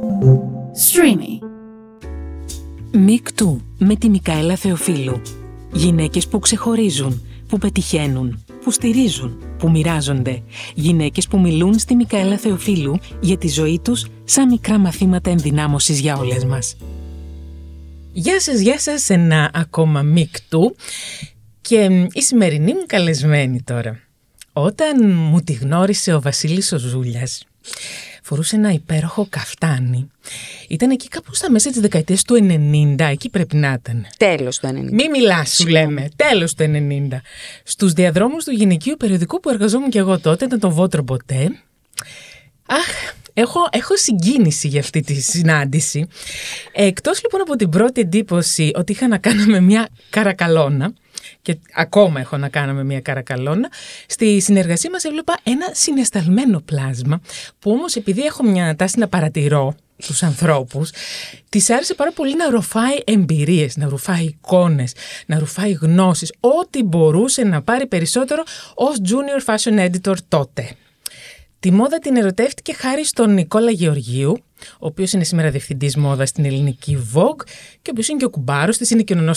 Streamy. Μικτού με τη Μικαέλα Θεοφίλου. Γυναίκες που ξεχωρίζουν, που πετυχαίνουν, που στηρίζουν, που μοιράζονται. Γυναίκες που μιλούν στη Μικαέλα Θεοφίλου για τη ζωή τους σαν μικρά μαθήματα ενδυνάμωσης για όλες μας. Γεια σας, γεια σας, ένα ακόμα μικτού και η σημερινή μου καλεσμένη τώρα. Όταν μου τη γνώρισε ο Βασίλης ο Ζούλιας, φορούσε ένα υπέροχο καφτάνι. Ήταν εκεί κάπου στα μέσα της δεκαετίας του 90, εκεί πρέπει να ήταν. Τέλος του 90. Μη μιλάς, σου λέμε. Τέλος του 90. Στους διαδρόμους του γυναικείου περιοδικού που εργαζόμουν και εγώ τότε, ήταν το Βότρο Ποτέ. Αχ, έχω, έχω συγκίνηση για αυτή τη συνάντηση. Εκτός λοιπόν από την πρώτη εντύπωση ότι είχα να κάνω με μια καρακαλώνα, και ακόμα έχω να κάνω με μια καρακαλώνα, στη συνεργασία μας έβλεπα ένα συναισθαλμένο πλάσμα, που όμως επειδή έχω μια τάση να παρατηρώ τους ανθρώπους, της άρεσε πάρα πολύ να ρουφάει εμπειρίες, να ρουφάει εικόνες, να ρουφάει γνώσεις, ό,τι μπορούσε να πάρει περισσότερο ως junior fashion editor τότε. Τη μόδα την ερωτεύτηκε χάρη στον Νικόλα Γεωργίου, ο οποίος είναι σήμερα διευθυντής μόδα στην ελληνική Vogue και ο οποίος είναι και ο κουμπάρος της, είναι και ο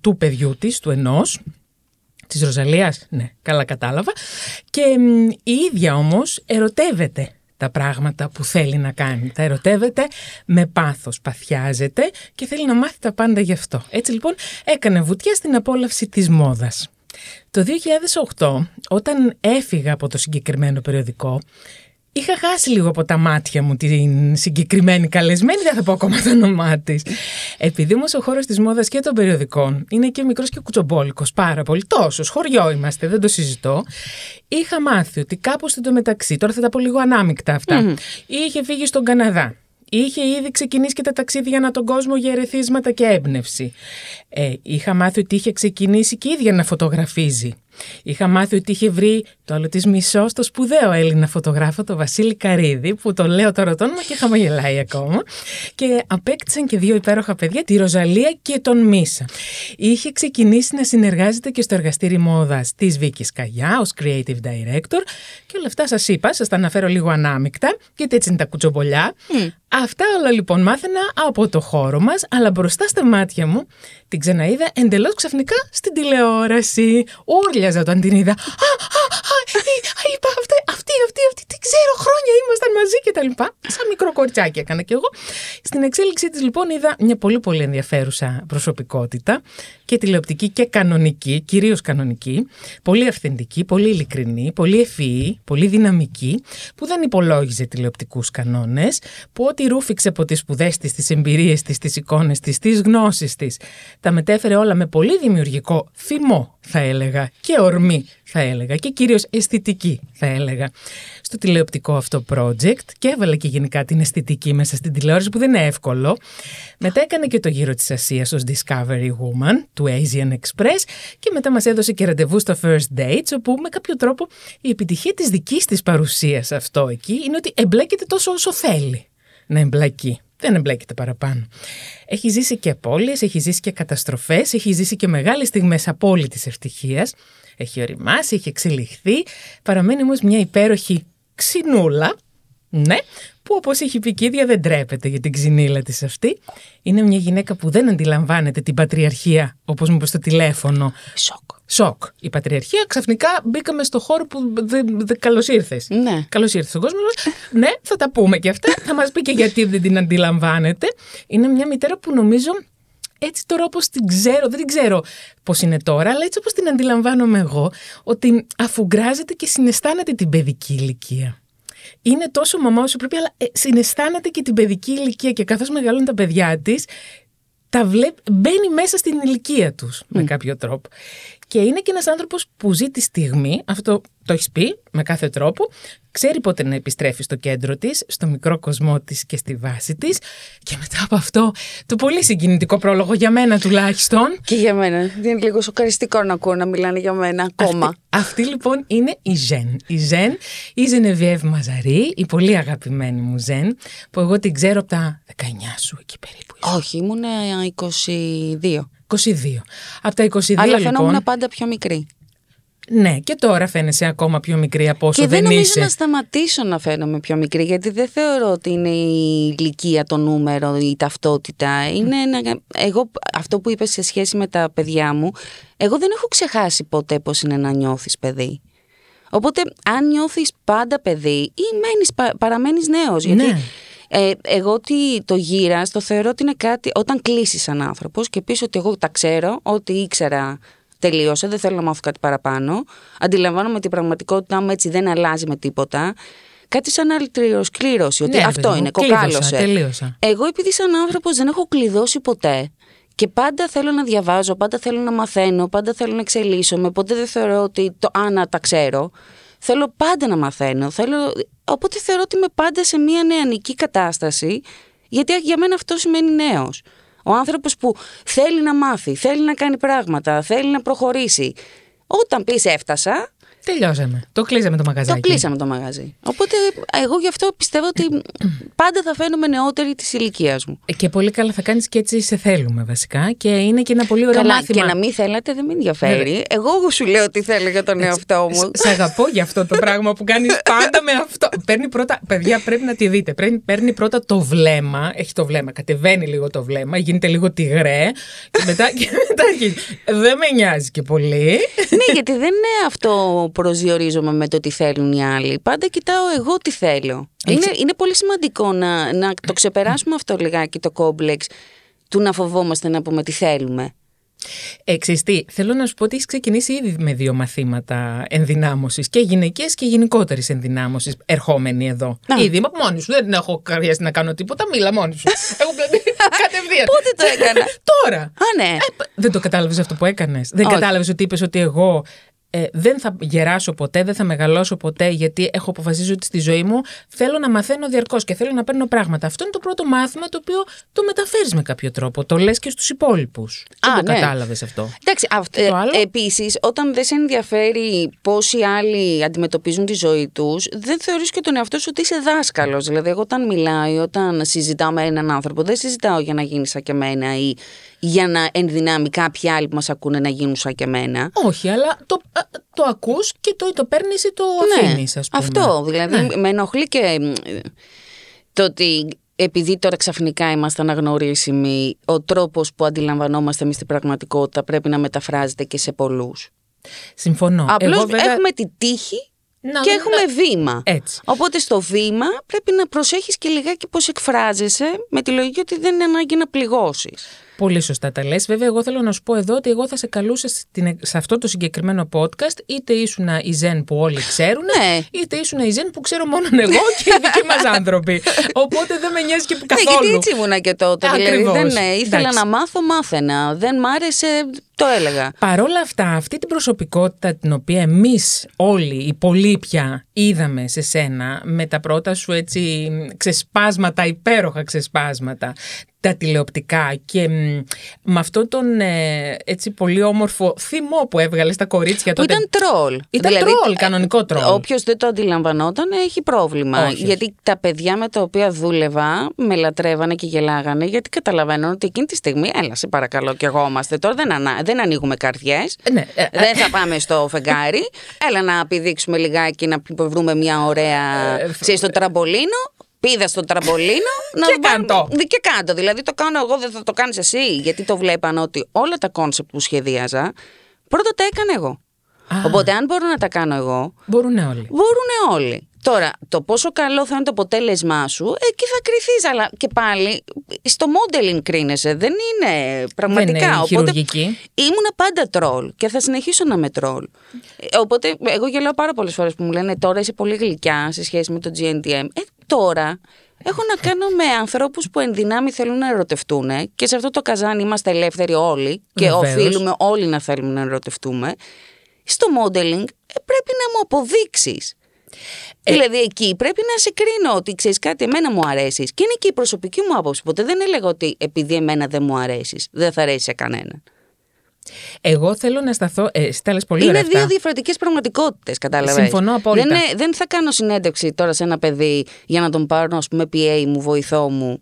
του παιδιού της, του ενός. Της Ροζαλίας, ναι, καλά κατάλαβα. Και η ίδια όμως ερωτεύεται τα πράγματα που θέλει να κάνει. Τα ερωτεύεται με πάθος, παθιάζεται και θέλει να μάθει τα πάντα γι' αυτό. Έτσι λοιπόν έκανε βουτιά στην απόλαυση της μόδας. Το 2008, όταν έφυγα από το συγκεκριμένο περιοδικό, είχα χάσει λίγο από τα μάτια μου την συγκεκριμένη καλεσμένη, δεν θα πω ακόμα το όνομά της. Επειδή όμως ο χώρος της μόδας και των περιοδικών είναι και μικρός και κουτσομπόλικος, πάρα πολύ, τόσος, χωριό είμαστε, δεν το συζητώ. Είχα μάθει ότι κάπου στο μεταξύ, τώρα θα τα πω λίγο ανάμεικτα αυτά, είχε φύγει στον Καναδά. Είχε ήδη ξεκινήσει και τα ταξίδια ανά τον κόσμο για ερεθίσματα και έμπνευση. Ε, είχα μάθει ότι είχε ξεκινήσει και η ίδια να φωτογραφίζει. Είχα μάθει ότι είχε βρει το άλλο της μισό στο σπουδαίο Έλληνα φωτογράφο, το Βασίλη Καρίδη, που το λέω τώρα το όνομα και χαμογελάει ακόμα. Και απέκτησαν και δύο υπέροχα παιδιά, τη Ροζαλία και τον Μίσα. Είχε ξεκινήσει να συνεργάζεται και στο εργαστήρι μόδας της Βίκης Καγιά ως creative director. Και όλα αυτά σας είπα, σας τα αναφέρω λίγο ανάμεικτα, γιατί έτσι είναι τα κουτσομπολιά. Αυτά όλα λοιπόν μάθαινα από το χώρο μας, αλλά μπροστά στα μάτια μου την ξαναείδα εντελώς ξαφνικά στην τηλεόραση. Ούρλιαζα όταν την είδα. Α, α, α, είπα αυτή, αυτή, αυτή, αυτή, τι ξέρω, χρόνια ήμασταν μαζί και τα λοιπά. Σαν μικρό κοριτσάκι έκανα κι εγώ. Στην εξέλιξή της λοιπόν είδα μια πολύ πολύ ενδιαφέρουσα προσωπικότητα και τηλεοπτική και κανονική, κυρίως κανονική, πολύ αυθεντική, πολύ ειλικρινή, πολύ ευφυή, πολύ δυναμική, που δεν υπολόγιζε τηλεοπτικούς κανόνες, που ό,τι ρούφηξε από τις σπουδές της, τις εμπειρίες της, τις εικόνες της, τις γνώσεις της, τα μετέφερε όλα με πολύ δημιουργικό θυμό, θα έλεγα, και ορμή, θα έλεγα, και κυρίως αισθητική, θα έλεγα, στο τηλεοπτικό αυτό project και έβαλε και γενικά την αισθητική μέσα στην τηλεόραση που δεν είναι εύκολο. Μετά έκανε και το γύρο της Ασίας ως Discovery Woman του Asian Express και μετά μας έδωσε και ραντεβού στο First Dates όπου με κάποιο τρόπο η επιτυχία της δικής της παρουσίας αυτό εκεί είναι ότι εμπλέκεται τόσο όσο θέλει να εμπλακεί δεν εμπλέκεται παραπάνω. Έχει ζήσει και απώλειες, έχει ζήσει και καταστροφές, έχει ζήσει και μεγάλες στιγμές απόλυτης ευτυχίας. Έχει οριμάσει, έχει εξελιχθεί. Παραμένει όμως μια υπέροχη ξινούλα, ναι, που όπως έχει πει και ίδια δεν τρέπεται για την ξυνήλα της αυτή. Είναι μια γυναίκα που δεν αντιλαμβάνεται την πατριαρχία, όπως μου είπε στο τηλέφωνο. Σοκ. Σοκ. Η πατριαρχία ξαφνικά μπήκαμε στο χώρο που δεν δε, καλώς ήρθες. Ναι. Καλώς ήρθες στον κόσμος. ναι, θα τα πούμε και αυτά. θα μας πει και γιατί δεν την αντιλαμβάνεται. Είναι μια μητέρα που νομίζω έτσι τώρα όπως την ξέρω, δεν την ξέρω πώς είναι τώρα, αλλά έτσι όπως την αντιλαμβάνομαι εγώ, ότι αφουγκράζεται και συναισθάνεται την παιδική ηλικία είναι τόσο μαμά όσο πρέπει, αλλά ε, συναισθάνεται και την παιδική ηλικία και καθώς μεγαλώνουν τα παιδιά της, τα βλέπ, μπαίνει μέσα στην ηλικία τους με κάποιο τρόπο. Και είναι και ένας άνθρωπος που ζει τη στιγμή, αυτό το έχεις πει με κάθε τρόπο, ξέρει πότε να επιστρέφει στο κέντρο της, στο μικρό κοσμό της και στη βάση της και μετά από αυτό το πολύ συγκινητικό πρόλογο για μένα τουλάχιστον. Και για μένα. Είναι λίγο σοκαριστικό να ακούω να μιλάνε για μένα ακόμα. Αυτή, αυτή λοιπόν είναι η Ζεν. Η Ζεν, η Ζενεβιέβ Μαζαρή, η πολύ αγαπημένη μου Ζεν, που εγώ την ξέρω από τα 19 σου εκεί περίπου. Όχι, ήμουν 22. 22. Από τα 22 Αλλά λοιπόν... φαινόμουν πάντα πιο μικρή. Ναι, και τώρα φαίνεσαι ακόμα πιο μικρή από όσο και δεν, δεν, νομίζω είσαι. να σταματήσω να φαίνομαι πιο μικρή, γιατί δεν θεωρώ ότι είναι η ηλικία το νούμερο, η ταυτότητα. Είναι ένα, εγώ, αυτό που είπες σε σχέση με τα παιδιά μου, εγώ δεν έχω ξεχάσει ποτέ πώς είναι να νιώθεις παιδί. Οπότε, αν νιώθεις πάντα παιδί ή μένεις, πα- παραμένεις νέος, γιατί Ναι. ε, εγώ ότι το γύρα το θεωρώ ότι είναι κάτι όταν κλείσεις σαν άνθρωπος και πεις ότι εγώ τα ξέρω, ότι ήξερα τελείωσε, δεν θέλω να μάθω κάτι παραπάνω. Αντιλαμβάνομαι την πραγματικότητά μου έτσι δεν αλλάζει με τίποτα. Κάτι σαν αλτριοσκλήρωση, ότι Ναι, ρε αυτό παιδί μου, είναι, κλείδωσα, κοκάλωσε. τελείωσα. Εγώ επειδή σαν άνθρωπος δεν έχω κλειδώσει ποτέ και πάντα θέλω να διαβάζω, πάντα θέλω να μαθαίνω, πάντα θέλω να εξελίσσομαι, ποτέ δεν θεωρώ ότι το άνα τα ξέρω. Θέλω πάντα να μαθαίνω, θέλω... οπότε θεωρώ ότι είμαι πάντα σε μια νεανική κατάσταση, γιατί για μένα αυτό σημαίνει νέος. Ο άνθρωπος που θέλει να μάθει, θέλει να κάνει πράγματα, θέλει να προχωρήσει. Όταν πεις έφτασα, Τελειώσαμε. Το κλείσαμε το το μαγαζάκι. κλείσαμε το μαγαζί. Οπότε εγώ γι' αυτό πιστεύω ότι πάντα θα φαίνομαι νεότερη της ηλικίας μου. Ε, Και πολύ καλά θα κάνεις και έτσι σε θέλουμε βασικά και είναι και ένα πολύ ωραίο Καλά, μάθημα. και να μην θέλατε δεν με ενδιαφέρει. Εγώ σου λέω τι θέλω για τον εαυτό μου. Σ' αγαπώ για αυτό το πράγμα που κάνεις πάντα με αυτό. Παίρνει πρώτα, παιδιά πρέπει να τη δείτε, παίρνει, παίρνει πρώτα το βλέμμα, έχει το βλέμμα, κατεβαίνει λίγο το βλέμμα, γίνεται λίγο τυγρέ και μετά, και μετά αρχίζει. Δεν με νοιάζει και πολύ. ναι, γιατί δεν είναι αυτό προσδιορίζομαι με το τι θέλουν οι άλλοι. Πάντα κοιτάω εγώ τι θέλω. Έχεις- Είναι, είναι πολύ σημαντικό να, να το ξεπεράσουμε αυτό λιγάκι το κόμπλεξ του να φοβόμαστε να πούμε τι θέλουμε. Ε, ξέρεις τι, θέλω να σου πω ότι έχεις ξεκινήσει ήδη με δύο μαθήματα ενδυνάμωσης και γυναικές και γενικότερης ενδυνάμωσης ερχόμενοι εδώ. Α. Ήδη μόνη σου, δεν έχω χρειαστεί να κάνω τίποτα, μίλα μόνη σου. Έχω πλέον κατευθείαν. Πότε το έκανα; Τώρα. Α, ναι. Ε, δεν το κατάλαβες αυτό που έκανες. Δεν Όχι. κατάλαβες ότι είπες ότι εγώ ε, δεν θα γεράσω ποτέ, δεν θα μεγαλώσω ποτέ, γιατί έχω αποφασίσει ότι στη ζωή μου θέλω να μαθαίνω διαρκώς και θέλω να παίρνω πράγματα. Αυτό είναι το πρώτο μάθημα το οποίο το μεταφέρεις με κάποιο τρόπο. Το λες και στους υπόλοιπους. Δεν Α, το ναι. κατάλαβες αυτό. Εντάξει, αυ- Το άλλο; ε, επίσης, όταν δεν σε ενδιαφέρει πώς οι άλλοι αντιμετωπίζουν τη ζωή τους, δεν θεωρείς και τον εαυτό σου ότι είσαι δάσκαλος. Δηλαδή, εγώ όταν μιλάω ή όταν συζητάω με έναν άνθρωπο, δεν συζητάω για να γίνεις σαν και εμένα ή για να ενδυνάμει κάποιοι άλλοι που μας ακούνε να γίνουν σαν και εμένα. Όχι, αλλά το, α, το ακούς και το, το παίρνεις ή το αφήνεις, ας πούμε. Ναι, αυτό. Δηλαδή, Ναι. με ενοχλεί και μ, το ότι επειδή τώρα ξαφνικά είμαστε αναγνωρίσιμοι, ο τρόπος που αντιλαμβανόμαστε εμείς την πραγματικότητα πρέπει να μεταφράζεται και σε πολλούς. Συμφωνώ. Απλώς Εγώ, βέβαια, έχουμε τη τύχη να- και να- έχουμε βήμα. Έτσι. Οπότε στο βήμα πρέπει να προσέχεις και λιγάκι πώς εκφράζεσαι με τη λογική ότι δεν είναι ανάγκη να πληγώσεις. Πολύ σωστά τα λες. Βέβαια, εγώ θέλω να σου πω εδώ ότι εγώ θα σε καλούσα στην- σε αυτό το συγκεκριμένο podcast είτε ήσουν η Ζεν που όλοι ξέρουν, Ναι. είτε ήσουν η Ζεν που ξέρω μόνο εγώ και οι δικοί μας άνθρωποι. Οπότε δεν με νοιάζει και που Ναι, καθόλου. γιατί έτσι ήμουνα και τότε. Ε, δηλαδή, ακριβώς. δεν, ναι, ήθελα Εντάξει. να μάθω, μάθαινα. Δεν μ' άρεσε, το έλεγα. Παρόλα αυτά, αυτή την προσωπικότητα την οποία εμείς όλοι, οι πολλοί πια, είδαμε σε σένα με τα πρώτα σου έτσι ξεσπάσματα, υπέροχα ξεσπάσματα, τα τηλεοπτικά και μ, με αυτό τον ε, έτσι πολύ όμορφο θυμό που έβγαλες στα κορίτσια Που τότε. ήταν τρόλ. Ήταν τρόλ, κανονικό τρόλ. Όποιος δεν το αντιλαμβανόταν έχει πρόβλημα. Όχι, όχι. γιατί τα παιδιά με τα οποία δούλευα με λατρεύανε και γελάγανε, γιατί καταλαβαίνω ότι εκείνη τη στιγμή, έλα σε παρακαλώ κι εγώ είμαστε τώρα, δεν, ανα... δεν ανοίγουμε καρδιές. Ε, ναι, ε, δεν θα πάμε στο φεγγάρι. Έλα να πηδήξουμε λιγάκι, να βρούμε μια ωραία. Ε, ξέρεις, στο τραμπολίνο. Πήδα στο τραμπολίνο. να Και βάλουμε- κάντο. Δι- Και κάντο. Δηλαδή το κάνω εγώ, δεν θα το κάνεις εσύ. Γιατί το βλέπαν ότι όλα τα concept που σχεδίαζα, πρώτα τα έκανα εγώ. Α. Οπότε, αν μπορώ να τα κάνω εγώ, Μπορούν όλοι. μπορούν όλοι. Τώρα, το πόσο καλό θα είναι το αποτέλεσμά σου, εκεί θα κριθεί. Αλλά και πάλι στο modeling κρίνεσαι. Δεν είναι πραγματικά. Δεν είναι Οπότε χειρουργική. ήμουνα πάντα τρόλ και θα συνεχίσω να είμαι τρόλ. Ε, Οπότε, εγώ γελάω πάρα πολλές φορές που μου λένε τώρα είσαι πολύ γλυκιά σε σχέση με το GNTM. Ε, τώρα έχω να κάνω με ανθρώπους που εν δυνάμει θέλουν να ερωτευτούν και σε αυτό το καζάνι είμαστε ελεύθεροι όλοι και Βεβαίως. οφείλουμε όλοι να θέλουμε να ερωτευτούμε. Στο modeling ε, πρέπει να μου αποδείξεις. Δηλαδή εκεί πρέπει να σε κρίνω ότι ξέρεις κάτι, εμένα μου αρέσεις. Και είναι και η προσωπική μου άποψη. Ποτέ δεν έλεγα ότι επειδή εμένα δεν μου αρέσεις, δεν θα αρέσει σε κανέναν. Εγώ θέλω να σταθώ. Ε, στέλνες πολύ είναι ωραία αυτά. δύο διαφορετικές πραγματικότητες, κατάλαβε. Συμφωνώ απόλυτα. Δεν, είναι- δεν θα κάνω συνέντευξη τώρα σε ένα παιδί για να τον πάρω, ας πούμε, PA μου, βοηθό μου.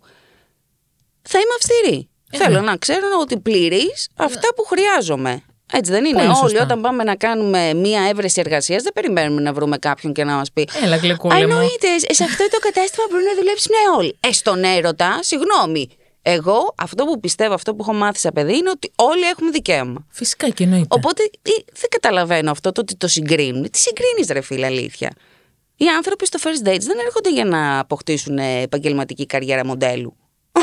Θα είμαι αυστηρή. Ε, Θέλω ναι. να ξέρω ότι πληρείς αυτά που χρειάζομαι. Έτσι δεν είναι. Πολύ Όλοι σωστά. όταν πάμε να κάνουμε μία έβρεση εργασίας, δεν περιμένουμε να βρούμε κάποιον και να μας πει. Έλα, γλυκούλα μου. Εννοείται, σε αυτό το κατάστημα μπορούν να δουλέψουν όλοι. Ε, στον έρωτα, συγγνώμη. Εγώ αυτό που πιστεύω, αυτό που έχω μάθει σαν παιδί είναι ότι όλοι έχουμε δικαίωμα. Φυσικά και εννοείται. Οπότε ε, δεν καταλαβαίνω αυτό το ότι το συγκρίνουν. Τι συγκρίνεις, ρε φίλε, αλήθεια; Οι άνθρωποι στο first dates δεν έρχονται για να αποκτήσουν ε, επαγγελματική καριέρα μοντέλου.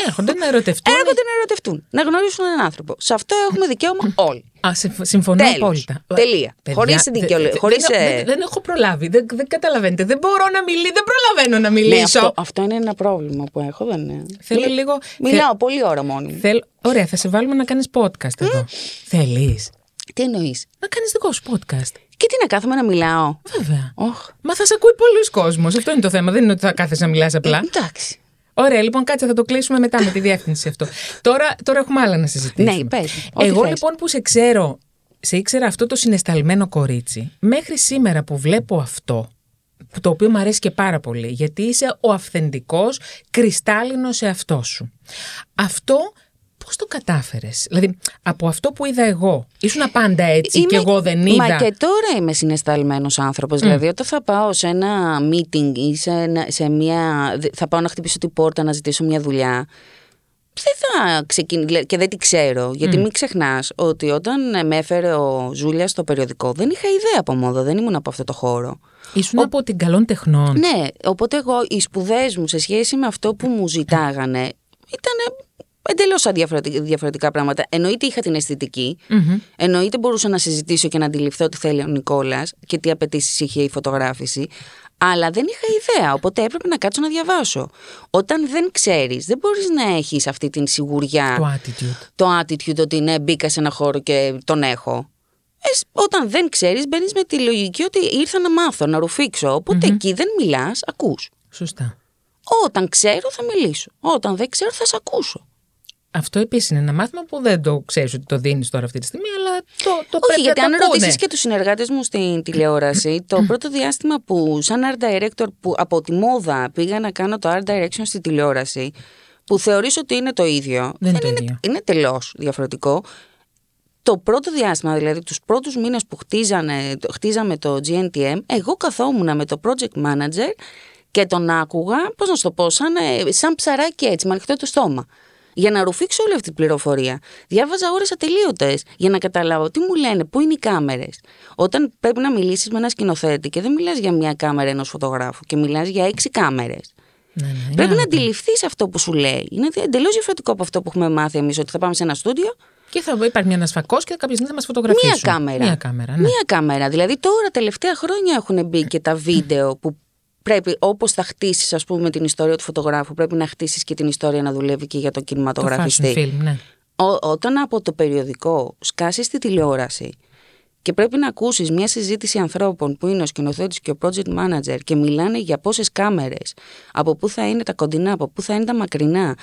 Έρχονται να ερωτευτούν. Έρχονται να ερωτευτούν, να γνωρίσουν έναν άνθρωπο. Σε αυτό έχουμε δικαίωμα όλοι. Α, συμφ- συμφωνώ Τέλος. απόλυτα. Τελεία. Παιδιά, Χωρίς δε- δικαιολο- δε- χωρίς, δεν, ε, δεν- δεν έχω προλάβει. Δεν, δεν καταλαβαίνετε. Δεν μπορώ να μιλήσω. Δεν προλαβαίνω να μιλήσω. Ναι, αυτό, αυτό είναι ένα πρόβλημα που έχω, δεν είναι. Θέλω Μιλ- λίγο- Μιλάω πολλή ώρα μόνη μου. Θέλω... Ωραία, θα σε βάλουμε να κάνεις podcast εδώ. Θέλεις; Τι εννοείς; να κάνεις δικό σου podcast. Και τι να κάθομαι να μιλάω; Βέβαια. Όχ. Μα θα σε ακούει πολλού κόσμος. Αυτό είναι το θέμα. Δεν είναι ότι θα κάθεσαι να μιλάς απλά. Ε, εντάξει. Ωραία, λοιπόν, κάτσε, θα το κλείσουμε μετά με τη διεύθυνση αυτό. τώρα, τώρα έχουμε άλλα να συζητήσουμε. Ναι, πες μου, ό,τι Εγώ θες. λοιπόν που σε ξέρω, σε ήξερα αυτό το συνεσταλμένο κορίτσι, μέχρι σήμερα που βλέπω αυτό, που το οποίο μου αρέσει και πάρα πολύ, γιατί είσαι ο αυθεντικός, κρυστάλλινος εαυτός σου. Αυτό πώς το κατάφερες, δηλαδή από αυτό που είδα εγώ, ήσουν πάντα έτσι και εγώ δεν είδα; Μα και τώρα είμαι συναισθαλμένο άνθρωπος. Δηλαδή, όταν θα πάω σε ένα meeting ή σε, ένα- σε μια. θα πάω να χτυπήσω την πόρτα να ζητήσω μια δουλειά. Δεν θα ξεκινήσω και δεν τη ξέρω. Γιατί μην ξεχνάς ότι όταν με έφερε ο Ζούλιας στο περιοδικό, δεν είχα ιδέα από μόδα, δεν ήμουν από αυτό το χώρο. Ήσουν από την καλών τεχνών. Ναι, οπότε εγώ οι σπουδές μου σε σχέση με αυτό που μου ζητάγανε ήταν εντελώς διαφορετικά, διαφορετικά πράγματα. Εννοείται είχα την αισθητική, εννοείται μπορούσα να συζητήσω και να αντιληφθώ τι θέλει ο Νικόλας και τι απαιτήσεις είχε η φωτογράφηση. Αλλά δεν είχα ιδέα, οπότε έπρεπε να κάτσω να διαβάσω. Όταν δεν ξέρεις, δεν μπορείς να έχεις αυτή την σιγουριά, Το attitude. το attitude ότι ναι, μπήκα σε ένα χώρο και τον έχω. Ε, σ- όταν δεν ξέρεις, μπαίνεις με τη λογική ότι ήρθα να μάθω, να ρουφήξω. Οπότε εκεί δεν μιλάς, ακούς. Σωστά. Όταν ξέρω, θα μιλήσω. Όταν δεν ξέρω, θα σε ακούσω. Αυτό επίσης είναι ένα μάθημα που δεν το ξέρεις ότι το δίνεις τώρα αυτή τη στιγμή, αλλά το, το Όχι, πρέπει γιατί να αν το ακούνε. ρωτήσεις και τους συνεργάτες μου στην τηλεόραση, το πρώτο διάστημα που, σαν art director, που από τη μόδα πήγα να κάνω το art direction στη τηλεόραση, που θεωρείς ότι είναι το ίδιο. Δεν είναι το είναι, ίδιο. είναι τελώς διαφορετικό. Το πρώτο διάστημα, δηλαδή τους πρώτους μήνες που χτίζανε, το- χτίζαμε το GNTM, εγώ καθόμουν με το project manager και τον άκουγα, πώς να σου το πω, σαν, ε, σαν ψαράκι έτσι, με ανοιχτό το στόμα. Για να ρουφήξω όλη αυτή την πληροφορία. Διάβαζα ώρες ατελείωτες για να καταλάβω τι μου λένε, πού είναι οι κάμερες. Όταν πρέπει να μιλήσεις με ένα σκηνοθέτη και δεν μιλάς για μια κάμερα ενός φωτογράφου και μιλάς για έξι κάμερες. Ναι, ναι, είναι Πρέπει να άλλο. αντιληφθείς αυτό που σου λέει. Είναι εντελώς διαφορετικό από αυτό που έχουμε μάθει εμείς, ότι θα πάμε σε ένα στούντιο Και θα υπάρχει ένα φακό και κάποια στιγμή θα μας φωτογραφίσουν. Μία κάμερα. Μία κάμερα, ναι. Μία κάμερα. Δηλαδή τώρα τελευταία χρόνια έχουν μπει και τα βίντεο που πρέπει όπως θα χτίσεις ας πούμε την ιστορία του φωτογράφου πρέπει να χτίσεις και την ιστορία να δουλεύει και για τον Το fashion κινηματογραφιστή. film, ναι. Ό- όταν από το περιοδικό σκάσεις στη τηλεόραση και πρέπει να ακούσεις μια συζήτηση ανθρώπων που είναι ο σκηνοθέτης και ο project manager και μιλάνε για πόσες κάμερες, από πού θα είναι τα κοντινά, από πού θα είναι τα μακρινά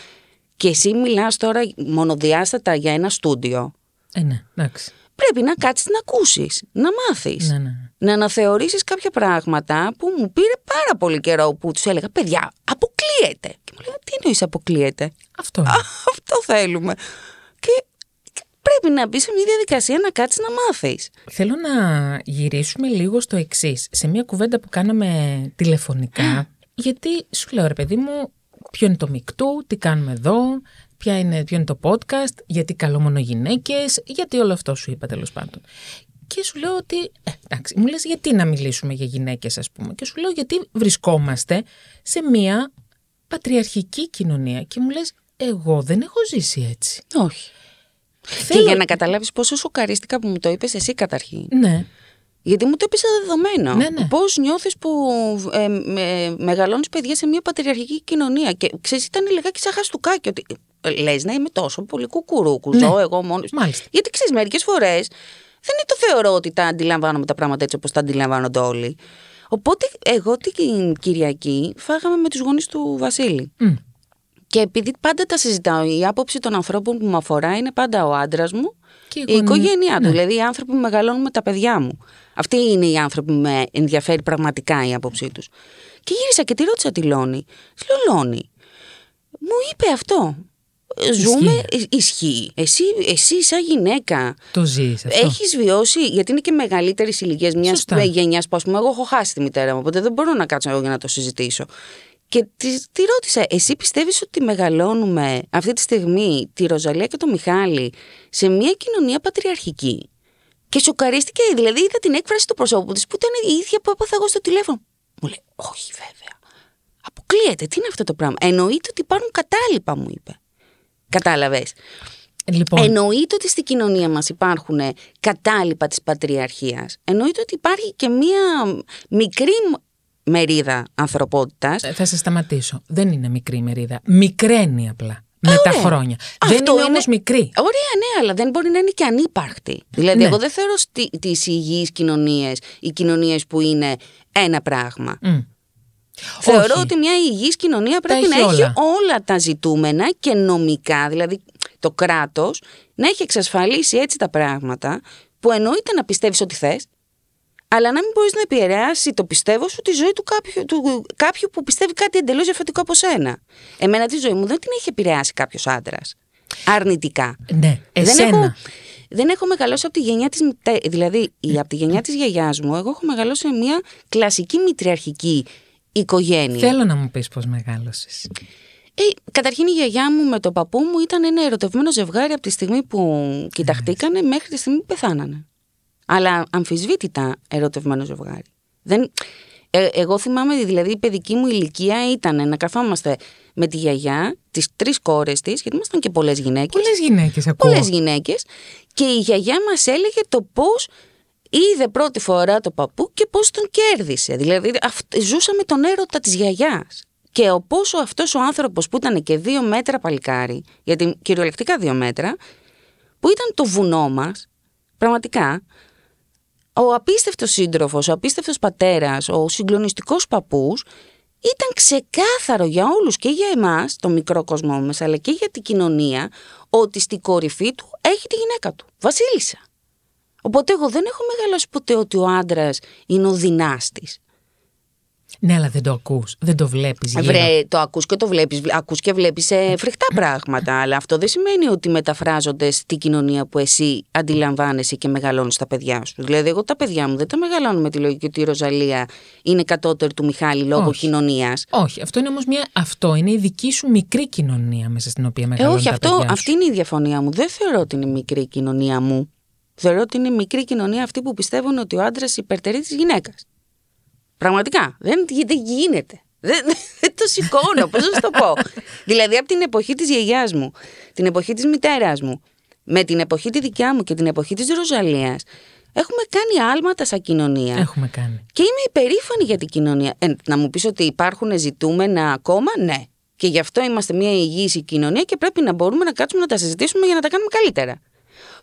και εσύ μιλάς τώρα μονοδιάστατα για ένα στούντιο, Ε, ναι, εντάξει. Πρέπει να κάτσεις να ακούσεις, να μάθεις. Ναι, ναι. Να αναθεωρήσεις κάποια πράγματα που μου πήρε πάρα πολύ καιρό που τους έλεγα «Παιδιά, αποκλείεται». Και μου λέγανε «Τι εννοείς αποκλείεται». Αυτό. Α, αυτό θέλουμε. Και και πρέπει να μπεις σε μια διαδικασία να κάτσεις να μάθεις. Θέλω να γυρίσουμε λίγο στο εξής. Σε μια κουβέντα που κάναμε τηλεφωνικά, γιατί σου λέω ρε παιδί μου, ποιο είναι το μεικτού, τι κάνουμε εδώ, ποια είναι, ποιο είναι το podcast, γιατί καλό μόνο γυναίκες, γιατί όλο αυτό σου είπα τέλος πάντων. Και σου λέω ότι, ε, εντάξει, μου λες γιατί να μιλήσουμε για γυναίκες ας πούμε. Και σου λέω γιατί βρισκόμαστε σε μια πατριαρχική κοινωνία. Και μου λες, εγώ δεν έχω ζήσει έτσι. Όχι. Θέλω- Και για να καταλάβεις πόσο σοκαρίστηκα που μου το είπες εσύ καταρχήν. Ναι, Γιατί μου το είπες δεδομένο. Ναι, ναι. Πώς νιώθεις που ε, με, μεγαλώνεις παιδιά σε μια πατριαρχική κοινωνία. Και ξέρεις, ήταν λιγάκι σαν χαστούκάκι. Ότι ε, λες να είμαι τόσο πολύ κουκουρούκου. Ζω εγώ μόνος. Ναι. Μάλιστα. Γιατί ξέρεις, μερικές φορές δεν είναι το θεωρώ ότι τα αντιλαμβάνομαι τα πράγματα έτσι όπως τα αντιλαμβάνονται όλοι. Οπότε εγώ την Κυριακή φάγαμε με τους γονείς του Βασίλη. Μμ. Και επειδή πάντα τα συζητάω, η άποψη των ανθρώπων που με αφορά είναι πάντα ο άντρας μου, Και η η γονεί- οικογένειά του, ναι. δηλαδή οι άνθρωποι που μεγαλώνουν με τα παιδιά μου. Αυτοί είναι οι άνθρωποι που με ενδιαφέρει πραγματικά η άποψή τους. Και γύρισα και τη ρώτησα τη Λόνη. Της λέω, Λόνη, μου είπε αυτό. ζούμε, ισχύει. Εσύ, εσύ σαν γυναίκα Το ζεις αυτό. έχεις βιώσει, γιατί είναι και μεγαλύτερης ηλικίας μιας Σωστά. γενιάς που ας πούμε, εγώ έχω χάσει τη μητέρα μου, οπότε δεν μπορώ να κάτσω εγώ για να το συζητήσω. Και τη, τη ρώτησα, εσύ πιστεύεις ότι μεγαλώνουμε αυτή τη στιγμή τη Ροζαλία και το Μιχάλη σε μια κοινωνία πατριαρχική; Και σοκαρίστηκε, δηλαδή είδα την έκφραση του προσώπου της που ήταν η ίδια που έπαθα εγώ στο τηλέφωνο. Μου λέει, όχι βέβαια. Αποκλείεται, τι είναι αυτό το πράγμα; Εννοείται ότι υπάρχουν κατάλοιπα, μου είπε. Κατάλαβες. Λοιπόν, Εννοείται ότι στην κοινωνία μας υπάρχουν κατάλοιπα της πατριαρχίας. Εννοείται ότι υπάρχει και μία μικρή μερίδα ανθρωπότητας. ε, θα σε σταματήσω. Δεν είναι μικρή η μερίδα. Μικραίνει απλά. Με τα ωραία. χρόνια. Αυτό δεν είναι, είναι- όμως μικρή. Ωραία, ναι, αλλά δεν μπορεί να είναι και ανύπαρκτη. Δηλαδή, Ναι. εγώ δεν θεωρώ στι, τις υγιείς κοινωνίες, οι κοινωνίες που είναι ένα πράγμα. Μμ. Θεωρώ Όχι. ότι μια υγιής κοινωνία πρέπει έχει να έχει όλα. όλα τα ζητούμενα και νομικά, δηλαδή το κράτος να έχει εξασφαλίσει έτσι τα πράγματα που εννοείται να πιστεύεις ότι θες, αλλά να μην μπορείς να επηρεάσει το πιστεύω σου τη ζωή του κάποιου, του, κάποιου που πιστεύει κάτι εντελώς διαφορετικό από σένα. Εμένα τη ζωή μου δεν την έχει επηρεάσει κάποιος άντρας. Αρνητικά. Ναι, Δεν εσένα. έχω, δεν έχω μεγαλώσει από τη γενιά της μητέ... Δηλαδή, η- από τη γενιά της γιαγιάς μου, εγώ έχω μεγαλώσει σε μια κλασική μητριαρχική οικογένεια. Θέλω να μου πεις πώς μεγάλωσες. Ε, καταρχήν η γιαγιά μου με τον παππού μου ήταν ένα ερωτευμένο ζευγάρι από τη στιγμή που κοιταχτήκανε μέχρι τη στιγμή που πεθάνανε. Αλλά αμφισβήτητα ερωτευμένο ζευγάρι. Δεν... Ε, εγώ θυμάμαι, δηλαδή η παιδική μου ηλικία ήταν να καθόμαστε με τη γιαγιά, τις τρεις κόρες της, γιατί ήμασταν και πολλές γυναίκες. Πολλές γυναίκες ακούω. Πολλές γυναίκες και η γιαγιά μας έλεγε το πώς είδε πρώτη φορά το παππού και πώς τον κέρδισε. Δηλαδή αυ- ζούσαμε τον έρωτα της γιαγιάς. Και ο πόσο αυτός ο άνθρωπος που ήταν και δύο μέτρα παλικάρι, γιατί κυριολεκτικά δύο μέτρα, που ήταν το βουνό μας, πραγματικά, ο απίστευτος σύντροφος, ο απίστευτος πατέρας, ο συγκλονιστικός παππούς, ήταν ξεκάθαρο για όλους και για εμάς, το μικρό κόσμο μας, αλλά και για την κοινωνία, ότι στην κορυφή του έχει τη γυναίκα του, βασίλισσα. Οπότε εγώ δεν έχω μεγαλώσει ποτέ ότι ο άντρας είναι ο δυνάστης. Ναι, αλλά δεν το ακούς, δεν το βλέπεις γύρω. Βρε, το ακούς και το βλέπεις, ακούς και βλέπεις ε, φρικτά πράγματα, αλλά αυτό δεν σημαίνει ότι μεταφράζονται στη κοινωνία που εσύ αντιλαμβάνεσαι και μεγαλώνεις τα παιδιά σου. Δηλαδή, εγώ τα παιδιά μου δεν τα μεγαλώνω με τη λογική ότι η Ροζαλία είναι κατώτερη του Μιχάλη λόγω Όχι. κοινωνίας. Όχι, αυτό είναι όμως μια... Αυτό είναι η δική σου μικρή κοινωνία μέσα στην οποία Ε, μεγαλώνουν όχι, τα αυτό, παιδιά σου. αυτή είναι η διαφωνία μου. Δεν θεωρώ ότι είναι μικρή η κοινωνία μου. Θεωρώ ότι είναι μικρή κοινωνία αυτή που πιστεύουν ότι ο άντρας υπερτερεί της γυναίκας. Πραγματικά. Δεν, δεν γίνεται. Δεν, δεν το σηκώνω. Πώς να σου το πω. δηλαδή, από την εποχή της γιαγιάς μου, την εποχή της μητέρας μου, με την εποχή τη δικιά μου και την εποχή της Ροζαλίας, έχουμε κάνει άλματα σαν κοινωνία. Έχουμε κάνει. Και είμαι υπερήφανη για την κοινωνία. Ε, να μου πεις ότι υπάρχουν ζητούμενα ακόμα, ναι. Και γι' αυτό είμαστε μια υγιής κοινωνία και πρέπει να μπορούμε να κάτσουμε να τα συζητήσουμε για να τα κάνουμε καλύτερα.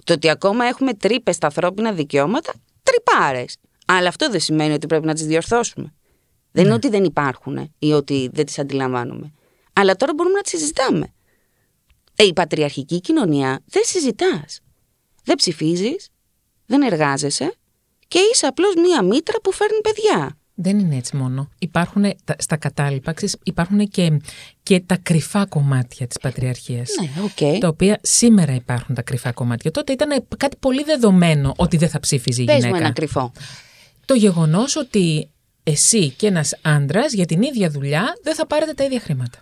Το ότι ακόμα έχουμε τρύπες στα ανθρώπινα δικαιώματα, τρυπάρες. Αλλά αυτό δεν σημαίνει ότι πρέπει να τις διορθώσουμε. Δεν είναι ότι δεν υπάρχουν ή ότι δεν τις αντιλαμβάνουμε. Αλλά τώρα μπορούμε να τις συζητάμε. Ε, η πατριαρχική κοινωνία δεν συζητάς. Δεν ψηφίζεις, δεν εργάζεσαι και είσαι απλώς μία μήτρα που φέρνει παιδιά. Δεν είναι έτσι μόνο. Υπάρχουν τα- στα κατάλοιπα, ξέρεις, υπάρχουν και, και τα κρυφά κομμάτια της πατριαρχίας. Ναι, οκ. Τα οποία σήμερα υπάρχουν τα κρυφά κομμάτια. Τότε ήταν κάτι πολύ δεδομένο ότι δεν θα ψήφιζε η Πες μου γυναίκα. ένα κρυφό. Το γεγονός ότι εσύ και ένας άντρας για την ίδια δουλειά δεν θα πάρετε τα ίδια χρήματα.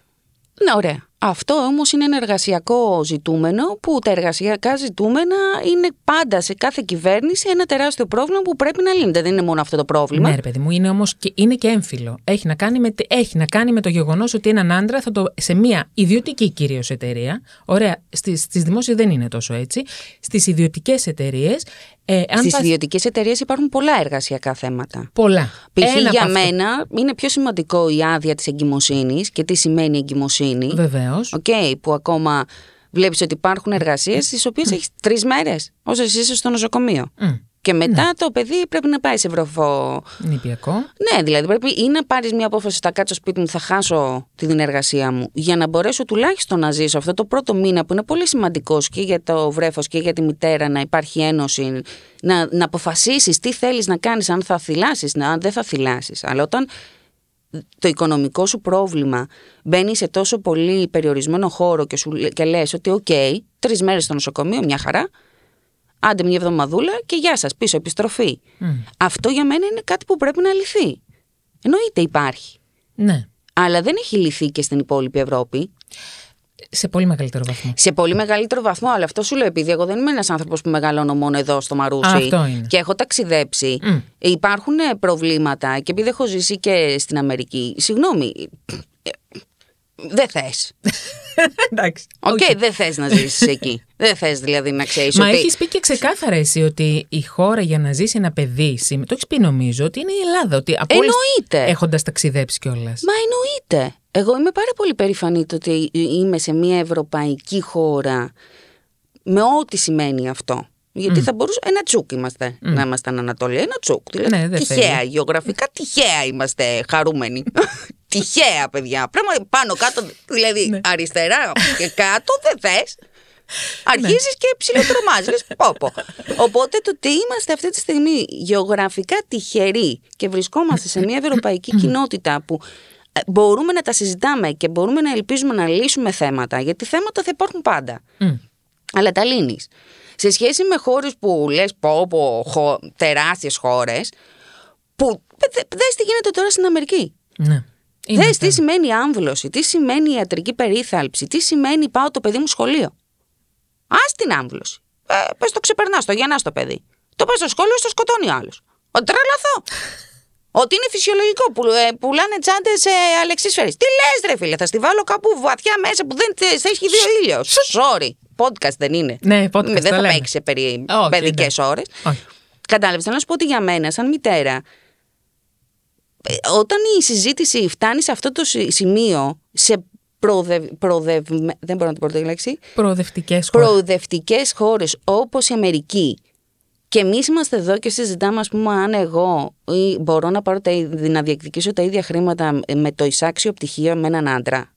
Ναι, ωραία. Αυτό όμως είναι ένα εργασιακό ζητούμενο που τα εργασιακά ζητούμενα είναι πάντα σε κάθε κυβέρνηση ένα τεράστιο πρόβλημα που πρέπει να λύνεται. Δεν είναι μόνο αυτό το πρόβλημα. Ναι, ρε παιδί μου, είναι όμως και, είναι και έμφυλο. Έχει να κάνει με, έχει να κάνει με το γεγονός ότι έναν άντρα θα το, σε μια ιδιωτική κυρίως εταιρεία. Ωραία, στι στις δημόσιες δεν είναι τόσο έτσι. Στις ιδιωτικές εταιρείες. Ε, αν Στις πας- ιδιωτικές εταιρείες υπάρχουν πολλά εργασιακά θέματα. Πολλά. Π.χ. Ένα για από αυτά- μένα είναι πιο σημαντικό η άδεια της εγκυμοσύνης και τι σημαίνει εγκυμοσύνη. Βεβαίως. Οκ, που ακόμα βλέπεις ότι υπάρχουν εργασίες στις οποίες έχεις τρεις μέρες όσο εσύ είσαι στο νοσοκομείο. Και μετά Ναι. το παιδί πρέπει να πάει σε βρεφο. Νηπιακό. Ναι, δηλαδή πρέπει ή να πάρεις μια απόφαση, θα κάτσω σπίτι μου, θα χάσω την εργασία μου, για να μπορέσω τουλάχιστον να ζήσω αυτό το πρώτο μήνα που είναι πολύ σημαντικός και για το βρέφος και για τη μητέρα να υπάρχει ένωση, να, να αποφασίσεις τι θέλεις να κάνεις, αν θα θηλάσεις, αν δεν θα θηλάσεις. Αλλά όταν το οικονομικό σου πρόβλημα μπαίνει σε τόσο πολύ περιορισμένο χώρο και, σου, λέ- και λες ότι οκ, τρεις μέρες στο νοσοκομείο, μια χαρά, άντε μια εβδομαδούλα και γεια σας, πίσω επιστροφή. Αυτό για μένα είναι κάτι που πρέπει να λυθεί. Εννοείται υπάρχει. Ναι. Αλλά δεν έχει λυθεί και στην υπόλοιπη Ευρώπη. Σε πολύ μεγαλύτερο βαθμό. Σε πολύ μεγαλύτερο βαθμό, αλλά αυτό σου λέω επειδή εγώ δεν είμαι ένας άνθρωπος που μεγαλώνω μόνο εδώ στο Μαρούσι. Αυτό είναι. Και έχω ταξιδέψει. Μμ. Υπάρχουν ε, προβλήματα και επειδή έχω ζήσει και στην Αμερική. Συγγνώμη. Ε, Δεν θες. Εντάξει. Οκ, δεν θες να ζήσεις εκεί. δεν θες δηλαδή να ξέρεις Μα ότι. έχεις πει και ξεκάθαρα εσύ ότι η χώρα για να ζήσει ένα παιδί σήμερα. Το έχεις πει νομίζω ότι είναι η Ελλάδα. Ότι από όλες- Εννοείται. Έχοντας ταξιδέψει κιόλας. Μα εννοείται. Εγώ είμαι πάρα πολύ περήφανη το ότι είμαι σε μια ευρωπαϊκή χώρα με ό,τι σημαίνει αυτό. Γιατί θα μπορούσε. Ένα τσούκ είμαστε να ήμασταν Ανατολή. Ένα τσούκ. Δηλαδή, Ναι, δεν τυχαία. θέλει. Γεωγραφικά τυχαία είμαστε χαρούμενοι. τυχαία, παιδιά. Πρέπει πάνω κάτω, δηλαδή Ναι. αριστερά και κάτω δεν θες. Αρχίζεις και ψιλοτρομάζεις. λες, πω, πω. Οπότε το ότι είμαστε αυτή τη στιγμή γεωγραφικά τυχεροί και βρισκόμαστε σε μια ευρωπαϊκή κοινότητα που ε, μπορούμε να τα συζητάμε και μπορούμε να ελπίζουμε να λύσουμε θέματα, γιατί θέματα θα υπάρχουν πάντα. Αλλά τα λύνεις. Σε σχέση με χώρες που λες πω πω χω, τεράστιες χώρες, που δε- δες τι γίνεται τώρα στην Αμερική. Ναι. Δες Είμαστε. τι σημαίνει άμβλωση, τι σημαίνει ιατρική περίθαλψη, τι σημαίνει πάω το παιδί μου σχολείο. Ας την άμβλωση. Ε, πες το ξεπερνάς, το γεννάς το παιδί. Το πας στο σχολείο, στο σκοτώνει ο άλλος. Ότι τρελαθώ. Ότι είναι φυσιολογικό που ε, πουλάνε τσάντες σε αλεξίσφαιρε. Τι λες, ρε φίλε, θα στη βάλω κάπου βαθιά μέσα που δεν θε- θα έχει δύο ήλιος. Sorry. Podcast δεν είναι. Ναι, podcast, Δεν το θα λέμε. παίξει σε περί... Όχι, παιδικές ναι. ώρες. Όχι. Κατάλαβες. Θέλω να σου πω ότι για μένα, σαν μητέρα, ε, όταν η συζήτηση φτάνει σε αυτό το σι- σημείο, σε προοδευ... προοδευ- δεν μπορώ να την πω τη λέξη, Προοδευτικές χώρες. προοδευτικές χώρες όπως η Αμερική και εμείς είμαστε εδώ και συζητάμε, ας πούμε, αν εγώ ή μπορώ να, πάρω τα, ίδια- να διεκδικήσω τα ίδια χρήματα με το ισάξιο πτυχίο με έναν άντρα.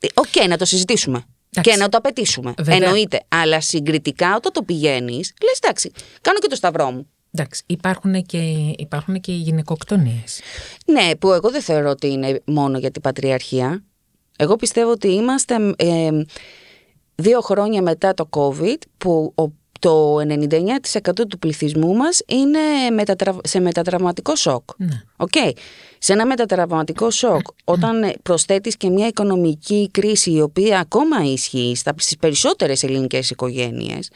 Ε, Οκ, να το συζητήσουμε. Εντάξει. Και να το απαιτήσουμε. Βέβαια. Εννοείται. Αλλά συγκριτικά, όταν το πηγαίνεις, λες εντάξει, κάνω και το σταυρό μου. Εντάξει, υπάρχουν και, υπάρχουν και οι γυναικοκτονίες. Ναι, που εγώ δεν θεωρώ ότι είναι μόνο για την πατριαρχία. Εγώ πιστεύω ότι είμαστε ε, δύο χρόνια μετά το COVID που ο, το 99% του πληθυσμού μας είναι μετατρα... σε μετατραυματικό σοκ. Ναι. Οκ. Σε ένα μετατραυματικό σοκ, όταν προσθέτεις και μια οικονομική κρίση η οποία ακόμα ισχύει στα- στις περισσότερες ελληνικές οικογένειες,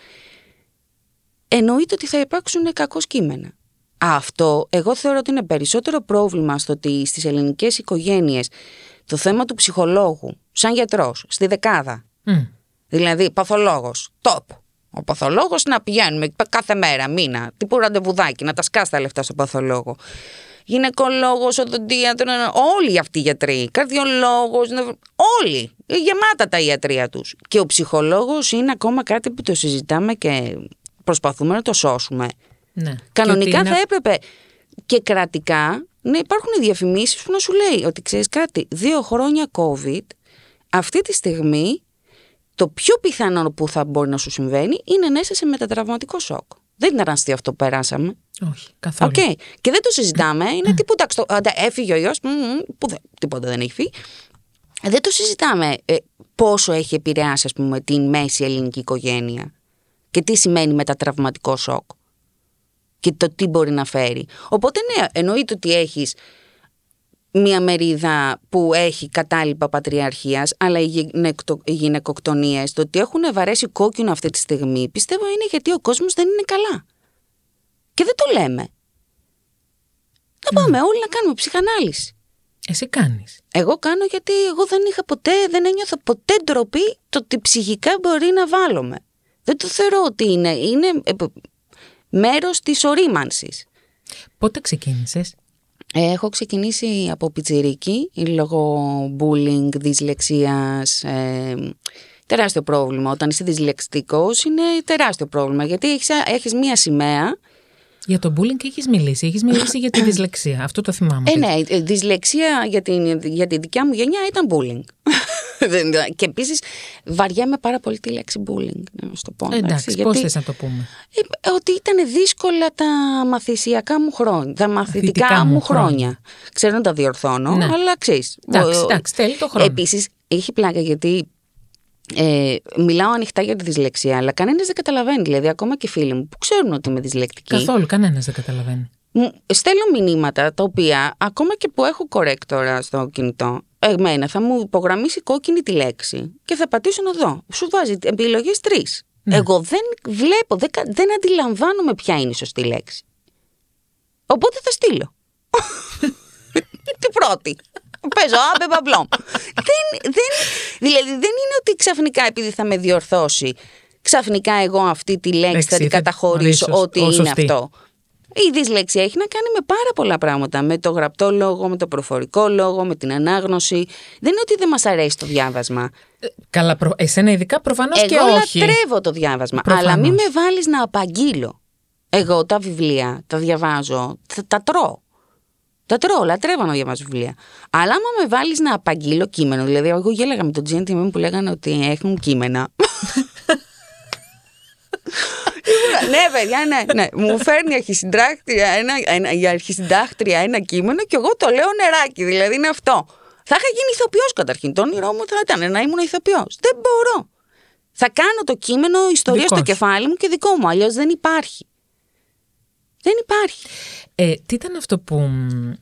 εννοείται ότι θα υπάρξουν κακώς κείμενα. Αυτό εγώ θεωρώ ότι είναι περισσότερο πρόβλημα στο ότι στις ελληνικές οικογένειες το θέμα του ψυχολόγου, σαν γιατρός, στη δεκάδα, Μμ. δηλαδή παθολόγος, top. Ο παθολόγος να πηγαίνουμε κάθε μέρα, μήνα, τύπου ραντεβουδάκι, να τα σκάς τα λεφτά στον παθολόγο. Γυναικολόγος, οδοντίατρο, όλοι αυτοί οι γιατροί, καρδιολόγος, νευρο- όλοι, γεμάτα τα ιατρία τους. Και ο ψυχολόγος είναι ακόμα κάτι που το συζητάμε και προσπαθούμε να το σώσουμε. Ναι. Κανονικά Και ότι είναι- θα έπρεπε και κρατικά να υπάρχουν διαφημίσεις που να σου λέει ότι ξέρεις κάτι, δύο χρόνια COVID, αυτή τη στιγμή το πιο πιθανό που θα μπορεί να σου συμβαίνει είναι να είσαι σε μετατραυματικό σοκ. Δεν ήταν αστείο αυτό που περάσαμε. Όχι, καθόλου. Οκ. Και δεν το συζητάμε. Είναι τίποτα. στο- αντα- Έφυγε ο ιός. Που δεν, τίποτα δεν έχει φύγει. Δεν το συζητάμε ε, πόσο έχει επηρεάσει, ας πούμε, την μέση ελληνική οικογένεια και τι σημαίνει μετατραυματικό σοκ και το τι μπορεί να φέρει. Οπότε, ναι, εννοείται ότι έχεις μία μερίδα που έχει κατάλοιπα πατριαρχίας, αλλά οι, γυναικο, οι γυναικοκτονίες, το ότι έχουν βαρέσει κόκκινο αυτή τη στιγμή, πιστεύω είναι γιατί ο κόσμος δεν είναι καλά. Και δεν το λέμε. Να πάμε όλοι να κάνουμε ψυχανάλυση. Εσύ κάνεις. Εγώ κάνω γιατί εγώ δεν είχα ποτέ, δεν ένιωθα ποτέ ντροπή το ότι ψυχικά μπορεί να βάλουμε. Δεν το θεωρώ ότι είναι, είναι ε, π- μέρος της ορίμανσης. Πότε ξεκίνησες; Ε, Έχω ξεκινήσει από πιτσιρίκι λόγω bullying, δυσλεξίας, ε, τεράστιο πρόβλημα. Όταν είσαι δυσλεξιτικός είναι τεράστιο πρόβλημα γιατί έχεις, έχεις μία σημαία Για το bullying έχεις μιλήσει. Έχεις μιλήσει για τη δυσλεξία. Αυτό το θυμάμαι. Ε, ναι, ε, δυσλεξία για την, για τη δικιά μου γενιά ήταν bullying. και επίσης βαριέμαι πάρα πολύ τη λέξη bullying, να σου το πω. Εντάξει, γιατί- πώς θες να το πούμε; ε, ότι ήταν δύσκολα τα μαθησιακά μου χρόνια, τα μαθητικά Μαθητικά μου μου χρόνια. χρόνια. Ξέρω να τα διορθώνω, Ναι. αλλά ξέρεις. Εντάξει, ο- εντάξει, θέλει το χρόνο. Επίσης, έχει πλάκα γιατί ε, μιλάω ανοιχτά για τη δυσλεξία, αλλά κανένας δεν καταλαβαίνει. Δηλαδή, ακόμα και φίλοι μου που ξέρουν ότι είμαι δυσλεκτική, Καθόλου, κανένας δεν καταλαβαίνει. μου στέλνω μηνύματα τα οποία, ακόμα και που έχω correct στο κινητό, εμένα θα μου υπογραμμίσει κόκκινη τη λέξη και θα πατήσω να δω. Σου βάζει επιλογές τρεις. Ναι. Εγώ δεν βλέπω, δεν, κα- δεν αντιλαμβάνομαι ποια είναι η σωστή λέξη. Οπότε θα στείλω. Την πρώτη. Παίζω, άμπε παμπλόμ. δεν, δεν, δηλαδή δεν είναι ότι ξαφνικά επειδή θα με διορθώσει, ξαφνικά εγώ αυτή τη λέξη Λέξη θα την θα καταχωρήσω ορίσω ότι ως είναι σωστή. αυτό. Η δυσλεξία έχει να κάνει με πάρα πολλά πράγματα. Με το γραπτό λόγο, με το προφορικό λόγο, με την ανάγνωση. Δεν είναι ότι δεν μας αρέσει το διάβασμα. Καλά, προ... εσένα ειδικά προφανώς και Εγώ όχι. λατρεύω το διάβασμα. Προφανώς. Αλλά μην με βάλεις να απαγγείλω. Εγώ τα βιβλία τα διαβάζω, τα, τα τρώω. Τα τρώω, λατρεύω να διαβάζω βιβλία. Αλλά άμα με βάλεις να απαγγείλω κείμενο, δηλαδή εγώ γέλαγα με τον GNTM που λέγανε ότι έχουν κείμενα. Ήμουνα, ναι, παιδιά, ναι, ναι. Μου φέρνει η αρχισυντάκτρια ένα, ένα, η αρχισυντάκτρια ένα κείμενο και εγώ το λέω νεράκι. Δηλαδή είναι αυτό. Θα είχα γίνει ηθοποιός καταρχήν. Το όνειρό μου θα ήταν να ήμουν ηθοποιός. Δεν μπορώ. Θα κάνω το κείμενο ιστορία Δικό στο σου. κεφάλι μου και δικό μου. Αλλιώς δεν υπάρχει. Δεν υπάρχει. Ε, τι ήταν αυτό που μ,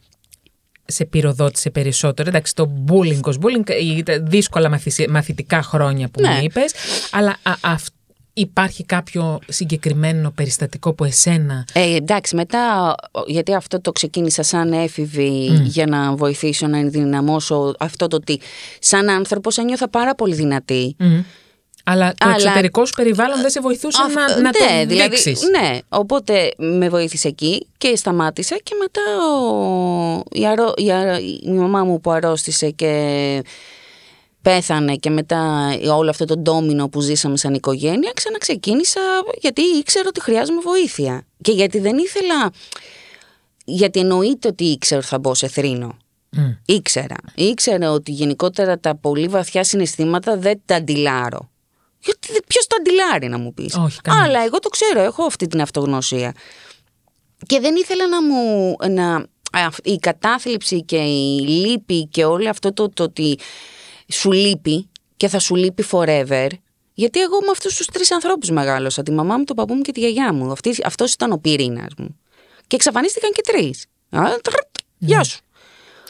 σε πυροδότησε περισσότερο; Εντάξει, το bullying ως bullying, ή τα δύσκολα μαθησι- μαθητικά χρόνια που Ναι. μου είπες, αλλά α, αυ- υπάρχει κάποιο συγκεκριμένο περιστατικό που εσένα... Ε, εντάξει, μετά, γιατί αυτό το ξεκίνησα σαν έφηβη για να βοηθήσω να ενδυναμώσω αυτό το ότι σαν άνθρωπος ένιωθα πάρα πολύ δυνατή. Μμ. Αλλά το Αλλά- εξωτερικό σου περιβάλλον δεν σε βοηθούσε Αυτό- να, να ναι, το δηλαδή, δείξεις. Ναι, οπότε με βοήθησε εκεί και σταμάτησα και μετά ο, η, αρώ, η, αρώ- η μαμά μου που αρρώστησε και πέθανε και μετά όλο αυτό το ντόμινο που ζήσαμε σαν οικογένεια ξαναξεκίνησα γιατί ήξερα ότι χρειάζομαι βοήθεια και γιατί δεν ήθελα γιατί εννοείται ότι ήξερα ότι θα μπω σε θρήνο Μμ. Ήξερα. Ήξερα ότι γενικότερα τα πολύ βαθιά συναισθήματα δεν τα αντιλάρω. Γιατί ποιος το αντιλάρει να μου πεις; Όχι, κανένας. Αλλά εγώ το ξέρω, έχω αυτή την αυτογνωσία. Και δεν ήθελα να μου. Να, α, η κατάθλιψη και η λύπη και όλο αυτό το, το ότι σου λείπει και θα σου λείπει forever. Γιατί εγώ με αυτούς τους τρεις ανθρώπους μεγάλωσα. Τη μαμά μου, τον παππού μου και τη γιαγιά μου. Αυτός ήταν ο πυρήνας μου. Και εξαφανίστηκαν και τρεις. Γεια σου.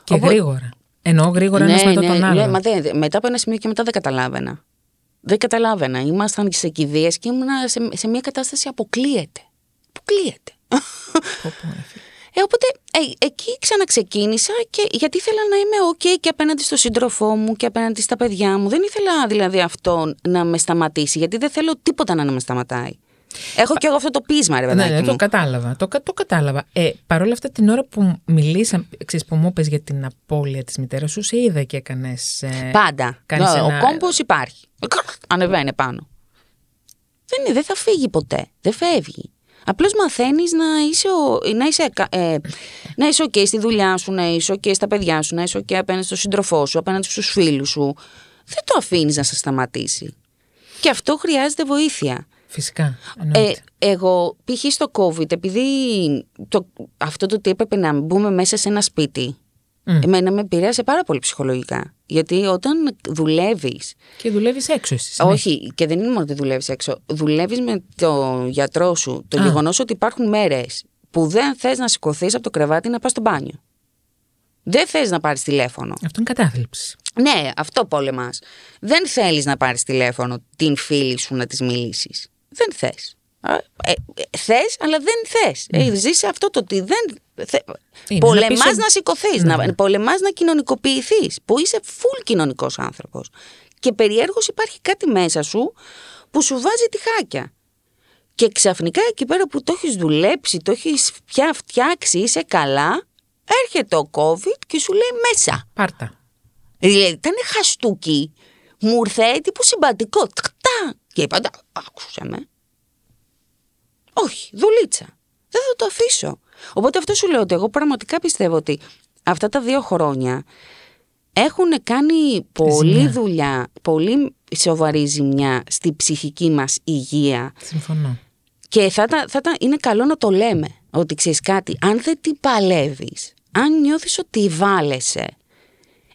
Και Οπότε- γρήγορα. Εννοώ γρήγορα ένας μετά τον άλλο. ναι, μα δεν- δεν- μετά από ένα σημείο και μετά δεν καταλάβαινα. Δεν καταλάβαινα. Ήμασταν σε κηδείες και ήμουν σε, σε μια κατάσταση αποκλείεται. Αποκλείεται. Πω, πω, ρε φίλε. Ε, οπότε ε, εκεί ξαναξεκίνησα και γιατί ήθελα να είμαι ok και απέναντι στο σύντροφό μου και απέναντι στα παιδιά μου. Δεν ήθελα δηλαδή αυτό να με σταματήσει, γιατί δεν θέλω τίποτα να με σταματάει. Έχω και εγώ αυτό το πείσμα, ρε Ναι, παιδάκι ναι, το μου. κατάλαβα. Το, κα- το κατάλαβα. Ε, Παρ' όλα αυτά, την ώρα που μιλήσαμε, ξέρεις, που μου είπες για την απώλεια της μητέρας σου, σε είδα και έκανες... Ε, Πάντα. κάνεις Ναι, ένα- Ο κόμπος υπάρχει. Ανεβαίνει πάνω. Δεν, είναι, δεν θα φύγει ποτέ. Δεν φεύγει. Απλώς μαθαίνεις να είσαι, ο, να είσαι, κα- ε, να είσαι ok στη δουλειά σου, να είσαι ok στα παιδιά σου, να είσαι ok απέναντι στον σύντροφό σου, απέναντι στους φίλους σου. Δεν το αφήνεις να σε σταματήσει. Και αυτό χρειάζεται βοήθεια. Φυσικά. Ε, εννοείται. εγώ, π.χ. στο COVID, επειδή το, αυτό το ότι έπρεπε να μπούμε μέσα σε ένα σπίτι, Μμ. εμένα με επηρέασε πάρα πολύ ψυχολογικά. Γιατί όταν δουλεύει. Και δουλεύεις έξω εσύ. συνέχεια. Όχι, και δεν είναι μόνο ότι δουλεύεις έξω. Δουλεύεις με το γιατρό σου. Το Α. γεγονός ότι υπάρχουν μέρες που δεν θες να σηκωθείς από το κρεβάτι να πας στο μπάνιο. Δεν θες να πάρεις τηλέφωνο. Αυτό είναι κατάθλιψη. Ναι, αυτό πόλεμας. Δεν θέλεις να πάρεις τηλέφωνο την φίλη σου να της μιλήσεις. Δεν θες. Ε, θες, αλλά δεν θες. Ε, ζεις σε αυτό το ότι δεν. Θε... Είναι Πολεμά να πεις να ότι- σηκωθείς, Ναι, να ναι. πολεμάς να κοινωνικοποιηθείς. Που είσαι full κοινωνικός άνθρωπος. Και περιέργως υπάρχει κάτι μέσα σου που σου βάζει τη χάκια. Και ξαφνικά εκεί πέρα που το έχεις δουλέψει, το έχεις πια φτιάξει, είσαι καλά, έρχεται ο COVID και σου λέει μέσα. Πάρτα. Δηλαδή ήταν χαστούκι, μου ήρθε τύπου συμπατικό. Τκτά. Και είπα, «Ντα, άκουσε με. Όχι, δουλίτσα. Δεν θα το αφήσω. Οπότε αυτό σου λέω ότι εγώ πραγματικά πιστεύω ότι αυτά τα δύο χρόνια έχουν κάνει πολύ Ζημιά. δουλειά, πολύ σοβαρή ζημιά στη ψυχική μας υγεία Συμφωνώ. και θα, τα- θα, τα- είναι καλό να το λέμε ότι ξέρεις κάτι, αν δεν την παλεύεις, αν νιώθεις ότι βάλεσαι,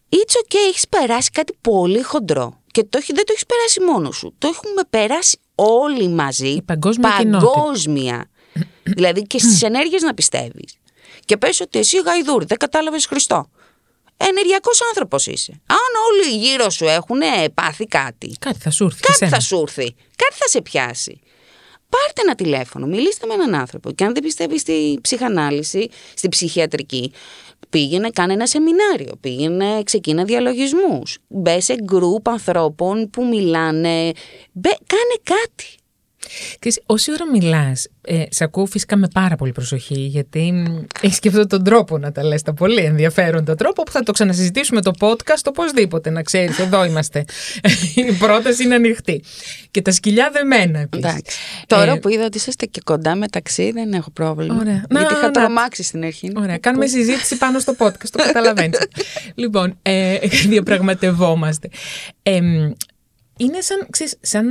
it's okay, έχεις περάσει κάτι πολύ χοντρό και το, έχει- δεν το έχεις περάσει μόνος σου, το έχουμε περάσει όλοι μαζί, Η παγκόσμια κοινότητα. παγκόσμια. δηλαδή και στις ενέργειες να πιστεύεις. Και πες ότι εσύ γαϊδούρη, δεν κατάλαβες Χριστό. Ενεργειακός άνθρωπος είσαι. Αν όλοι γύρω σου έχουν πάθει κάτι, Κάτι θα σου έρθει. και Κάτι σένα. θα σου έρθει. Κάτι θα σε πιάσει. Πάρτε ένα τηλέφωνο, μιλήστε με έναν άνθρωπο. Και αν δεν πιστεύεις στη ψυχανάλυση, στη ψυχιατρική, πήγαινε, κάνε ένα σεμινάριο. Πήγαινε, ξεκίνα διαλογισμούς. Μπε σε γκρουπ ανθρώπων που μιλάνε. Μπε, κάνε κάτι. Ξέρεις, όση ώρα μιλάς, ε, σε ακούω φυσικά με πάρα πολύ προσοχή, γιατί έχεις και αυτόν τον τρόπο να τα λες, τα πολύ ενδιαφέροντα τρόπο που θα το ξανασυζητήσουμε το podcast οπωσδήποτε, να ξέρεις, εδώ είμαστε. Η πρόταση είναι ανοιχτή. Και τα σκυλιά δεμένα επίσης. Εντάξει. Τώρα Ε, που είδα ότι είσαστε και κοντά μεταξύ, δεν έχω πρόβλημα. Ωραία. Γιατί Να, είχα να. τρομάξει στην αρχή. Ωραία, κάνουμε συζήτηση πάνω στο podcast, το καταλαβαίνεις. λοιπόν, ε, διαπραγματευόμαστε. Ε, είναι σαν, ξέρεις, σαν,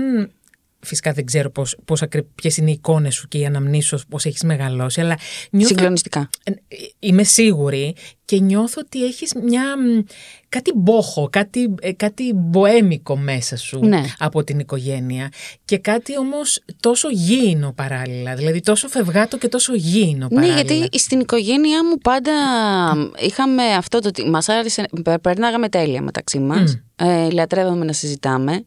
φυσικά δεν ξέρω πώς, πώς ακρι, ποιες είναι οι εικόνες σου και οι αναμνήσεις σου, πώς έχεις μεγαλώσει, αλλά νιώθω, Συγκλονιστικά. ε, είμαι σίγουρη και νιώθω ότι έχεις μια, μ, κάτι μπόχο, κάτι, ε, κάτι μποέμικο μέσα σου Ναι. από την οικογένεια και κάτι όμως τόσο γήινο παράλληλα, δηλαδή τόσο φευγάτο και τόσο γήινο Ναι, παράλληλα. γιατί στην οικογένειά μου πάντα είχαμε αυτό το ότι μας άρεσε, πε- περνάγαμε τέλεια μεταξύ μας, ε, λατρεύαμε να συζητάμε.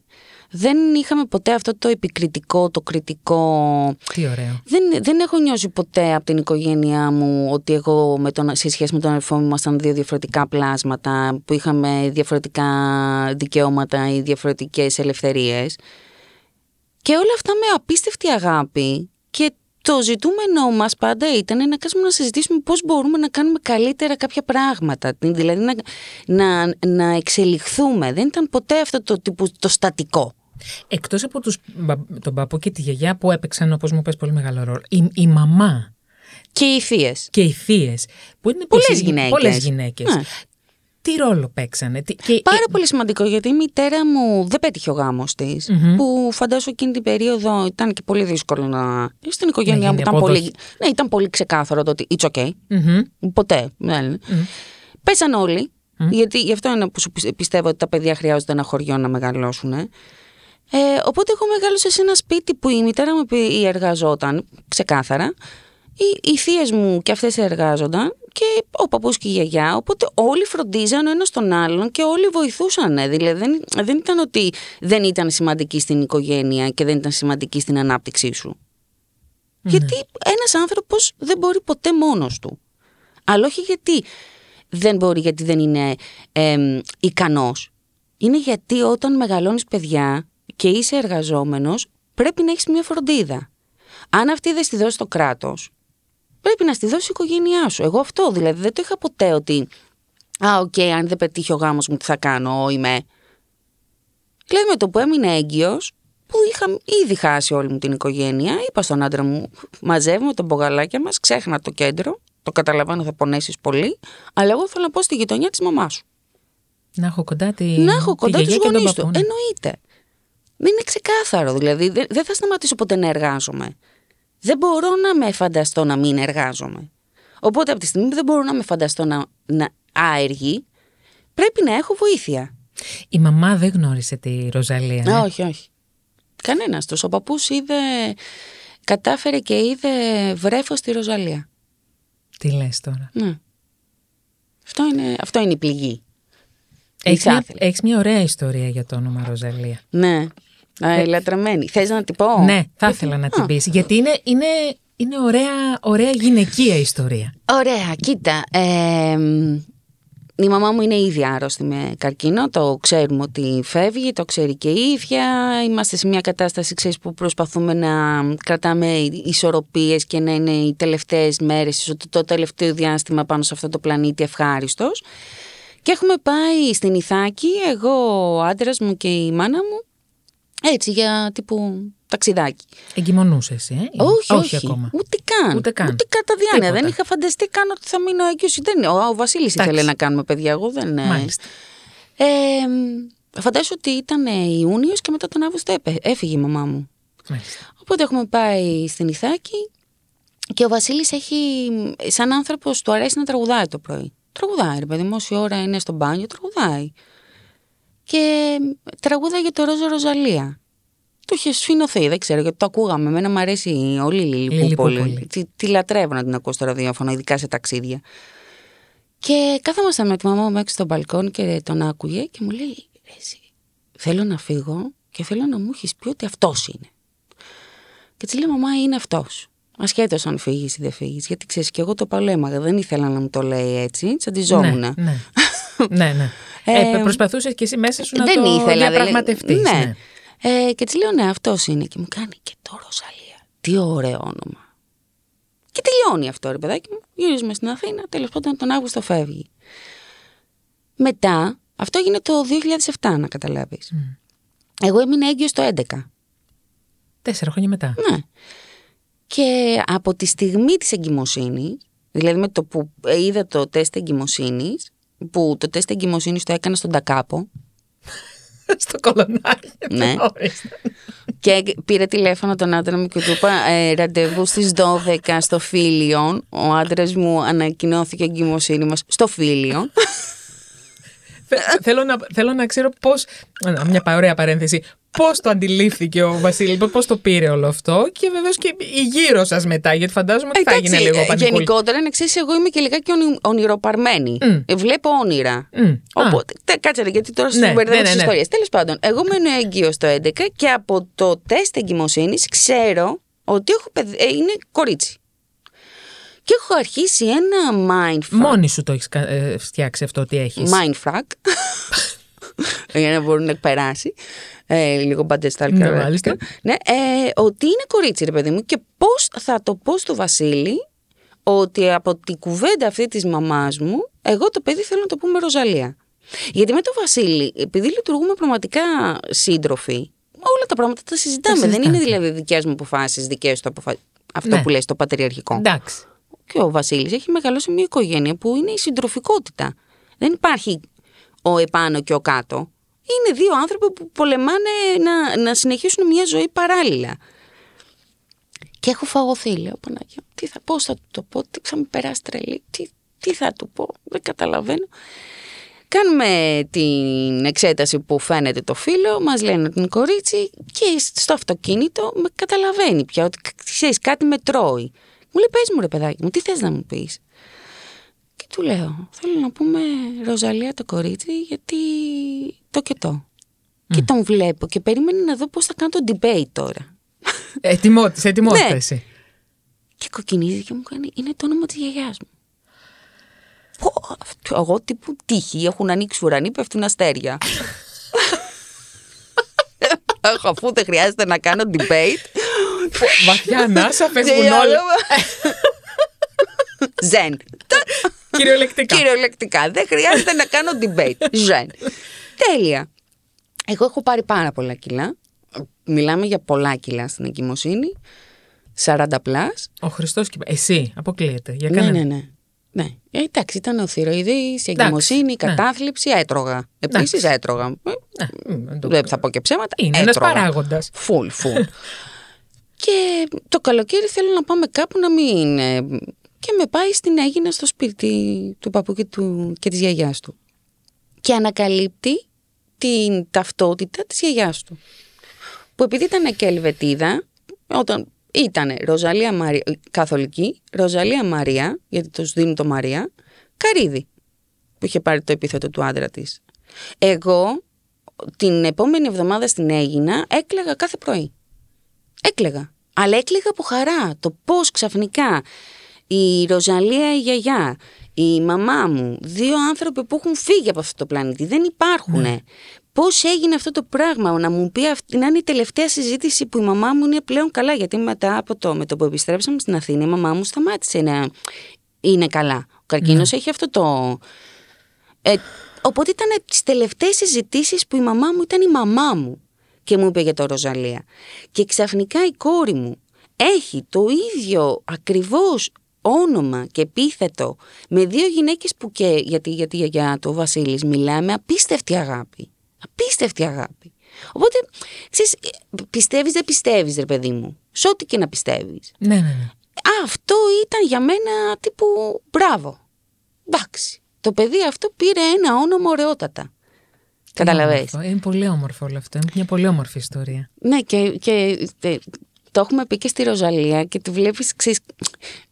Δεν είχαμε ποτέ αυτό το επικριτικό, το κριτικό. Τι ωραίο. Δεν, δεν έχω νιώσει ποτέ από την οικογένειά μου ότι εγώ με τον, σε σχέση με τον αδερφό μου ήμασταν δύο διαφορετικά πλάσματα που είχαμε διαφορετικά δικαιώματα ή διαφορετικές ελευθερίες. Και όλα αυτά με απίστευτη αγάπη και το ζητούμενο μας πάντα ήταν να κάτσουμε να συζητήσουμε πώς μπορούμε να κάνουμε καλύτερα κάποια πράγματα. Δηλαδή να, να, να εξελιχθούμε. Δεν ήταν ποτέ αυτό το, τύπου, το στατικό. Εκτός από τους, μπα- τον παππού και τη γιαγιά που έπαιξαν, όπως μου πες, πολύ μεγάλο ρόλο, η, η μαμά Και οι θείες. και οι θείες, που είναι Πολλές επίσης γυναίκες. πολλές γυναίκες. Ναι. Τι ρόλο παίξανε. Τι, και, Πάρα και- πολύ σημαντικό γιατί η μητέρα μου δεν πέτυχε ο γάμος της που φαντάζομαι εκείνη την περίοδο ήταν και πολύ δύσκολο να... Στην οικογένειά γίνει μου ήταν απόδοση. πολύ... Ναι, ήταν πολύ ξεκάθαρο το ότι it's okay. Μμμ. Ποτέ. δεν. Πέσαν όλοι, γιατί γι' αυτό είναι που σου πι- πιστεύω ότι τα παιδιά χρειάζονται ένα χωριό να μεγαλώσουν. Ε, οπότε εγώ μεγάλωσα σε ένα σπίτι που η μητέρα μου πι- εργαζόταν, ξεκάθαρα. Οι, οι θείες μου και αυτές εργάζονταν και ο παππούς και η γιαγιά, οπότε όλοι φροντίζαν ο ένας τον άλλον και όλοι βοηθούσαν. Δηλαδή δεν, δεν ήταν ότι δεν ήταν σημαντική στην οικογένεια και δεν ήταν σημαντική στην ανάπτυξή σου. Γιατί ένας άνθρωπος δεν μπορεί ποτέ μόνος του. Αλλά όχι γιατί δεν μπορεί, γιατί δεν είναι εμ, ικανός. Είναι γιατί όταν μεγαλώνεις παιδιά και είσαι εργαζόμενος, πρέπει να έχεις μια φροντίδα. Αν αυτή δεν στη δώσει το κράτος, πρέπει να στη δώσει η οικογένειά σου. Εγώ αυτό δηλαδή δεν το είχα ποτέ ότι «Α, οκ, αν δεν πετύχει ο γάμος μου τι θα κάνω, είμαι». Δηλαδή με το που έμεινα έγκυος, που είχα ήδη χάσει όλη μου την οικογένεια, είπα στον άντρα μου, μαζεύουμε τα μπογαλάκια μας, ξέχνα το κέντρο, το καταλαβαίνω θα πονέσεις πολύ, αλλά εγώ θέλω να πάω στη γειτονιά της μαμάς σου. Να έχω κοντά τη, Να έχω τη κοντά τους γιαγιά και τον γονείς του. παππού. ναι. Εννοείται. Δεν είναι ξεκάθαρο, δηλαδή δεν, δεν θα σταματήσω ποτέ να εργάζομαι. Δεν μπορώ να με φανταστώ να μην εργάζομαι. Οπότε από τη στιγμή που δεν μπορώ να με φανταστώ να, να άεργη, πρέπει να έχω βοήθεια. Η μαμά δεν γνώρισε τη Ροζαλία. ναι; Όχι, όχι. Κανένας τους. Ο παππούς είδε. Κατάφερε και είδε βρέφος στη Ροζαλία. Τι λες τώρα; Ναι. Αυτό είναι, αυτό είναι η πληγή. Έχεις μια, Ήθελε. έχεις μια ωραία ιστορία για το όνομα Ροζαλία. Ναι. Α, η λατρεμένη. Θες να την πω; Ναι, θα ήθελα να την πεις. Γιατί είναι, είναι, είναι ωραία, ωραία γυναικεία ιστορία. Ωραία, κοίτα. ε, μ, η μαμά μου είναι ήδη άρρωστη με καρκίνο, το ξέρουμε ότι φεύγει, το ξέρει και η ίδια. Είμαστε σε μια κατάσταση ξέρεις, που προσπαθούμε να κρατάμε ισορροπίες και να είναι οι τελευταίες μέρες, το, το τελευταίο διάστημα πάνω σε αυτό το πλανήτη ευχάριστος. Και έχουμε πάει στην Ιθάκη, εγώ, ο άντρας μου και η μάνα μου, έτσι για τύπου ταξιδάκι. Εγκυμονούσε εσύ, ε; Όχι, όχι, ακόμα. Ούτε καν. Ούτε καν. Ούτε κατά διάνοια. Τίποτα. Δεν είχα φανταστεί καν ότι θα μείνω έγκυος. Δεν, ο, ο Βασίλης Εντάξει. ήθελε να κάνουμε παιδιά. Εγώ δεν. ε, Μάλιστα. Ε, φαντάζομαι ότι ήταν Ιούνιος και μετά τον Αύγουστο έπε- έφυγε η μαμά μου. Μάλιστα. Οπότε έχουμε πάει στην Ιθάκη και ο Βασίλης έχει, σαν άνθρωπος του αρέσει να τραγουδάει το πρωί. Τραγουδάει ρε παιδί μου, όση ώρα είναι στο μπάνιο, τραγουδάει. Και τραγούδαγε το Ρόζο Ροζαλία. Το είχε σφινωθεί, δεν ξέρω γιατί το ακούγαμε. Εμένα μου αρέσει όλη η Λίλη Λιλιπούπολη. Πούπολη. Τη, τη λατρεύω να την ακούω στο ραδιόφωνο, ειδικά σε ταξίδια. Και κάθομασταν με τη μαμά μου έξω στο μπαλκόν και τον άκουγε και μου λέει: «Ρε εσύ, Θέλω να φύγω και θέλω να μου έχεις πει ότι αυτός είναι. Και της λέω: Μαμά, είναι αυτός. Ασχέτως αν φύγεις ή δεν φύγεις. Γιατί ξέρεις, και εγώ το παλέμαγα. Δεν ήθελα να μου το λέει έτσι. Τσαντιζόμουν. Ναι, ναι. ναι, ναι. Ε, ε, Προσπαθούσες και εσύ μέσα σου να δεν το ήθελα. διαπραγματευτείς. Ναι. Ε, και της λέω: Ναι, αυτός είναι. Και μου κάνει και το Ροζαλία. Τι ωραίο όνομα. Και τελειώνει αυτό, ρε παιδάκι μου. Γυρίζουμε στην Αθήνα. Τέλος πάντων, τον Αύγουστο φεύγει. Μετά, αυτό έγινε το 2007, να καταλάβεις. Εγώ έμεινα έγκυος το 11. Τέσσερα χρόνια μετά. Ναι. Και από τη στιγμή της εγκυμοσύνης, δηλαδή με το που είδα το τεστ εγκυμοσύνης, που το τεστ εγκυμοσύνης το έκανα στον Τακάπο Στο κολονάκι. Ναι. Ορίστε. και πήρε τηλέφωνο τον άντρα μου και του είπα ε, ραντεβού στις 12 στο Φίλιον. Ο άντρας μου ανακοινώθηκε η εγκυμοσύνη μας στο Φίλιον. Θε- θέλω, να, θέλω να ξέρω πώς. Μια πα- ωραία παρένθεση. Πώς το αντιλήφθηκε ο Βασίλη, πώς το πήρε όλο αυτό και βεβαίως και η γύρω σας μετά, γιατί φαντάζομαι ότι θα έγινε λίγο ε, πανικούλ. γενικότερα, να ξέρεις, εγώ είμαι και λιγάκι ονει- ονειροπαρμένη. Μμ. Ε, Βλέπω όνειρα. Μμ. Α. Οπότε, τε, κάτσε ρε, γιατί τώρα Ναι, σου μπερδεύω ναι, τις ναι, ναι. ιστορίες. Τέλος πάντων, εγώ μένω έγκυο το 11 και από το τεστ εγκυμοσύνης ξέρω ότι έχω παιδ- ε, είναι κορίτσι. Και έχω αρχίσει ένα mindfuck. Μόνη σου το έχεις φτιάξει αυτό ότι έχεις. Mindfuck. για να μπορούν να περάσει. Ε, λίγο μπαντεστάλ Ναι, καρότικα. μάλιστα. Ναι, ε, ότι είναι κορίτσι, ρε παιδί μου, και πώς θα το πω στο Βασίλη ότι από την κουβέντα αυτή της μαμάς μου, εγώ το παιδί θέλω να το πούμε Ροζαλία. Γιατί με το Βασίλη, επειδή λειτουργούμε πραγματικά σύντροφοι, όλα τα πράγματα τα συζητάμε. Δεν είναι συζητάτε. δηλαδή δικέ μου αποφάσεις, δικέ του αποφάσει. Αυτό Ναι. που λες, το πατριαρχικό. Εντάξει. Και ο Βασίλης έχει μεγαλώσει μια οικογένεια που είναι η συντροφικότητα. Δεν υπάρχει ο επάνω και ο κάτω. Είναι δύο άνθρωποι που πολεμάνε να, να συνεχίσουν μια ζωή παράλληλα. Και έχω φαγωθεί, λέω Παναγία. Τι θα, πώς θα του το πω, τι θα με περάσει τρελή, τι, τι θα του πω, δεν καταλαβαίνω. Κάνουμε την εξέταση που φαίνεται το φίλο, μας λένε την κορίτσι και στο αυτοκίνητο με καταλαβαίνει πια ότι ξέρεις κάτι με τρώει. Μου λέει πες μου ρε παιδάκι μου, τι θες να μου πεις; Και του λέω, θέλω να πούμε Ροζαλία το κορίτσι γιατί το και το. Και τον βλέπω και περίμενε να δω πώς θα κάνω το debate τώρα. Ετοιμότητα, σε ετοιμότητα Ναι. εσύ. Και κοκκινίζει και μου κάνει, είναι το όνομα της γιαγιάς μου. Πω, αυτό, εγώ τύπου τύχη, έχουν ανοίξει ουρανοί, πέφτουν αστέρια. Έχω, Αφού δεν χρειάζεται να κάνω debate. Βαθιά ανάσα, φεύγουν Και όλα. όλα. Ζεν. Κυριολεκτικά. Κυριολεκτικά. Δεν χρειάζεται να κάνω debate. Ζεν. Τέλεια. Εγώ έχω πάρει πάρα πολλά κιλά. Μιλάμε για πολλά κιλά στην εγκυμοσύνη. 40 πλάς. Ο Χριστός και. Εσύ, αποκλείεται. Για Ναι, κανένα. ναι, ναι. Ναι. Ε, εντάξει, ήταν ο θηροειδής, η εγκυμοσύνη, η ναι. κατάθλιψη, έτρωγα. Επίσης έτρωγα. Ε, Ναι, μ, δεν το- Δεν θα πω και ψέματα. Είναι ένας έτρωγα. παράγοντας. Φουλ, φουλ. και το καλοκαίρι θέλω να πάμε κάπου να μην... ε, Και με πάει στην Έγινα στο σπίτι του παππού και, του, και της γιαγιάς του. Και ανακαλύπτει την ταυτότητα της γιαγιάς του. Που επειδή ήταν και Ελβετίδα, όταν ήταν Ροζαλία Μαρία, καθολική, Ροζαλία Μαρία, γιατί τους δίνουν το Μαρία, Καρίδη, που είχε πάρει το επίθετο του άντρα της. Εγώ την επόμενη εβδομάδα στην Έγινα έκλαιγα κάθε πρωί. Έκλαιγα. Αλλά έκλαιγα από χαρά. Το πώς ξαφνικά η Ροζαλία η γιαγιά, η μαμά μου, δύο άνθρωποι που έχουν φύγει από αυτό το πλανήτη, δεν υπάρχουν. Πώς έγινε αυτό το πράγμα, να μου πει αυτή, να είναι η τελευταία συζήτηση που η μαμά μου είναι πλέον καλά, γιατί μετά από το, με το που επιστρέψαμε στην Αθήνα, η μαμά μου σταμάτησε να είναι καλά. Ο καρκίνος έχει αυτό το... Ε, οπότε ήταν τις τελευταίες συζητήσεις που η μαμά μου ήταν η μαμά μου και μου είπε για το Ροζαλία. Και ξαφνικά η κόρη μου έχει το ίδιο ακριβώς όνομα και επίθετο με δύο γυναίκες που και γιατί, γιατί για το Βασίλης μιλάμε απίστευτη αγάπη. Απίστευτη αγάπη. Οπότε, ξέρεις, πιστεύεις δεν πιστεύεις ρε παιδί μου. Σε ό,τι και να πιστεύεις. Ναι, ναι, ναι. Αυτό ήταν για μένα τύπου μπράβο. Εντάξει. Το παιδί αυτό πήρε ένα όνομα ωραιότατα. Καταλαβες. Όμορφο. Είναι πολύ όμορφο όλο αυτό. Είναι μια πολύ όμορφη ιστορία. Ναι, και, και τε- το έχουμε πει και στη Ροζαλία και τη βλέπεις, ξέρεις,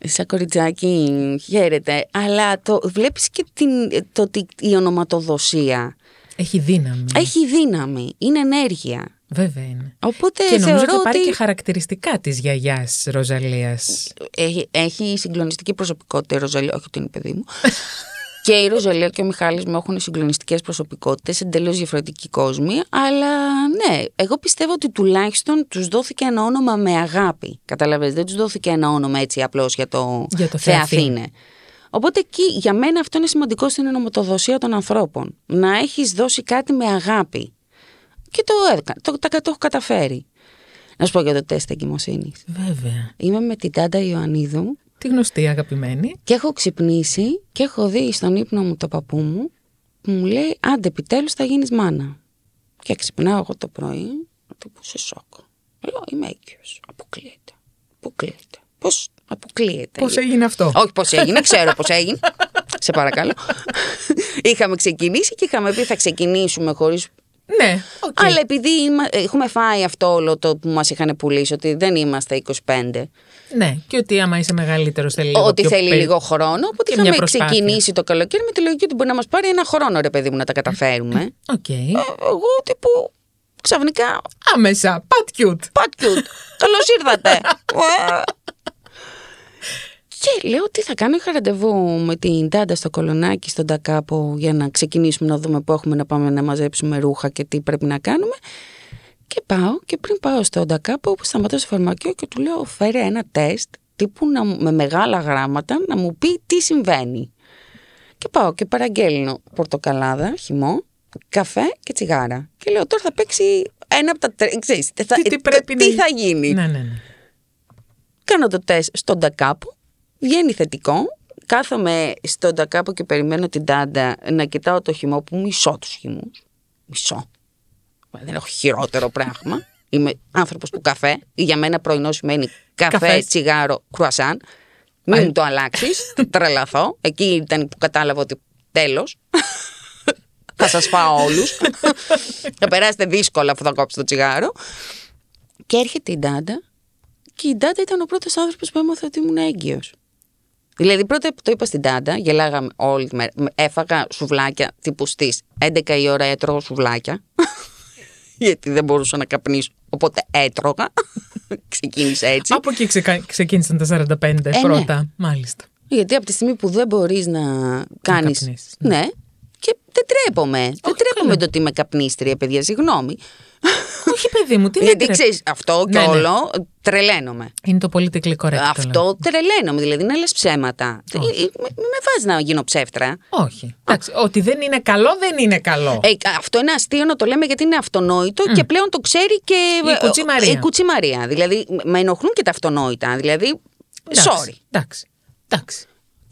σαν κοριτσάκι χαίρεται, αλλά το βλέπεις και την, το ότι η ονοματοδοσία Έχει δύναμη. έχει δύναμη, είναι ενέργεια. Βέβαια είναι. Οπότε και νομίζω θεωρώ ότι πάρει ότι και χαρακτηριστικά της γιαγιάς Ροζαλίας. έχει, έχει συγκλονιστική προσωπικότητα η Ροζαλία, όχι ότι είναι παιδί μου. και η Ροζαλία και ο Μιχάλης μου έχουν συγκλονιστικές προσωπικότητες, εντελώς διαφορετικοί κόσμοι, αλλά ναι, εγώ πιστεύω ότι τουλάχιστον τους δόθηκε ένα όνομα με αγάπη. Καταλαβες, δεν τους δόθηκε ένα όνομα έτσι απλώς για το, Για το Θεαθήνε. Θεαθήνε. Οπότε εκεί για μένα αυτό είναι σημαντικό στην ονοματοδοσία των ανθρώπων. Να έχεις δώσει κάτι με αγάπη. Και το, έκα- το, τα, το έχω καταφέρει. Να σου πω για το τεστ εγκυμοσύνης. Βέβαια. Είμαι με την Τάντα Ιωαννίδου Τη γνωστή αγαπημένη. και έχω ξυπνήσει και έχω δει στον ύπνο μου το παππού μου που μου λέει άντε επιτέλους θα γίνεις μάνα. Και ξυπνάω εγώ το πρωί, του πω σε σοκ. Λέω είμαι έγκυος. Αποκλείεται. Αποκλείεται. Πώς αποκλείεται; Πώς έγινε αυτό; Όχι πώς έγινε, ξέρω πώς έγινε. σε παρακαλώ. είχαμε ξεκινήσει και είχαμε πει θα ξεκινήσουμε χωρίς Ναι, οκ. αλλά επειδή είμα- έχουμε φάει αυτό όλο το που μας είχαν πουλήσει, ότι δεν είμαστε 25, Ναι, και ότι άμα είσαι μεγαλύτερος θέλει λίγο ότι πιο θέλει περι- λίγο χρόνο, οπότε και μια είχαμε προσπάθεια. ξεκινήσει το καλοκαίρι με τη λογική ότι μπορεί να μας πάρει ένα χρόνο, ρε παιδί μου, να τα καταφέρουμε. Οκ. Ε, Εγώ τύπου ξαφνικά, Άμεσα. Πατ κιούτ. πατ κιούτ, καλώς ήρθατε. Ε. Και λέω τι θα κάνω, είχα ραντεβού με την Τάντα στο κολονάκι στον Τακάπο για να ξεκινήσουμε να δούμε που έχουμε να πάμε να μαζέψουμε ρούχα και τι πρέπει να κάνουμε. Και πάω και πριν πάω στον Τακάπο όπου σταματάω στο φαρμακείο και του λέω φέρε ένα τεστ τύπου να, μου- με μεγάλα γράμματα να μου πει τι συμβαίνει. Και πάω και παραγγέλνω πορτοκαλάδα, χυμό, καφέ και τσιγάρα. Και λέω τώρα θα παίξει ένα από τα τρία. Ξέρεις, θα, Τι- τι ε, πρέπει τι να- θα γίνει; Ναι, ναι, ναι. Κάνω το τεστ στον Τακάπο, βγαίνει θετικό. Κάθομαι στον Τακάπο και περιμένω την Τάντα να κοιτάω το χυμό που μισώ τους χυμούς. Μισώ. Δεν έχω χειρότερο πράγμα. Είμαι άνθρωπος του καφέ. Για μένα πρωινό σημαίνει καφέ, Καφές. τσιγάρο, κρουασάν. Μην μου το αλλάξεις. θα τρελαθώ. Εκεί ήταν που κατάλαβα ότι τέλος. θα σας φάω όλους. θα περάσετε δύσκολα αφού θα κόψετε το τσιγάρο. Και έρχεται η Ντάντα και η Ντάντα ήταν ο πρώτος άνθρωπος που έμαθα ότι ήμουν έγκυος. Δηλαδή, πρώτα που το είπα στην Τάντα, γελάγαμε όλη τη μέρα. Έφαγα σουβλάκια τύπου στις 11 η ώρα έτρωγα σουβλάκια. Γιατί δεν μπορούσα να καπνίσω. Οπότε έτρωγα. Ξεκίνησε έτσι. Από εκεί ξεκα... ξεκίνησαν τα 45 ναι. πρώτα. Μάλιστα. Γιατί από τη στιγμή που δεν μπορείς να κάνει. καπνίσεις, Ναι. Και δεν τρέπομαι. δεν τρέπομαι καλά. το ότι είμαι καπνίστρια, παιδιά. Συγγνώμη. Όχι, παιδί μου, τι δεν Γιατί τρέπ- ξέρεις, αυτό και Ναι, ναι. όλο τρελαίνομαι. Είναι το politically correct. το Αυτό τρελαίνομαι, δηλαδή να λες ψέματα. Ε, ε, Μην με βάζεις να γίνω ψεύτρα; λέω. Όχι. Εντάξει, ότι δεν είναι καλό, δεν είναι καλό. Ε, αυτό είναι αστείο να το λέμε γιατί είναι αυτονόητο και πλέον το ξέρει και Η κουτσιμαρία. η κουτσιμαρία. Δηλαδή, με ενοχλούν και τα αυτονόητα. Δηλαδή, Εντάξει, sorry. Εντάξει. εντάξει.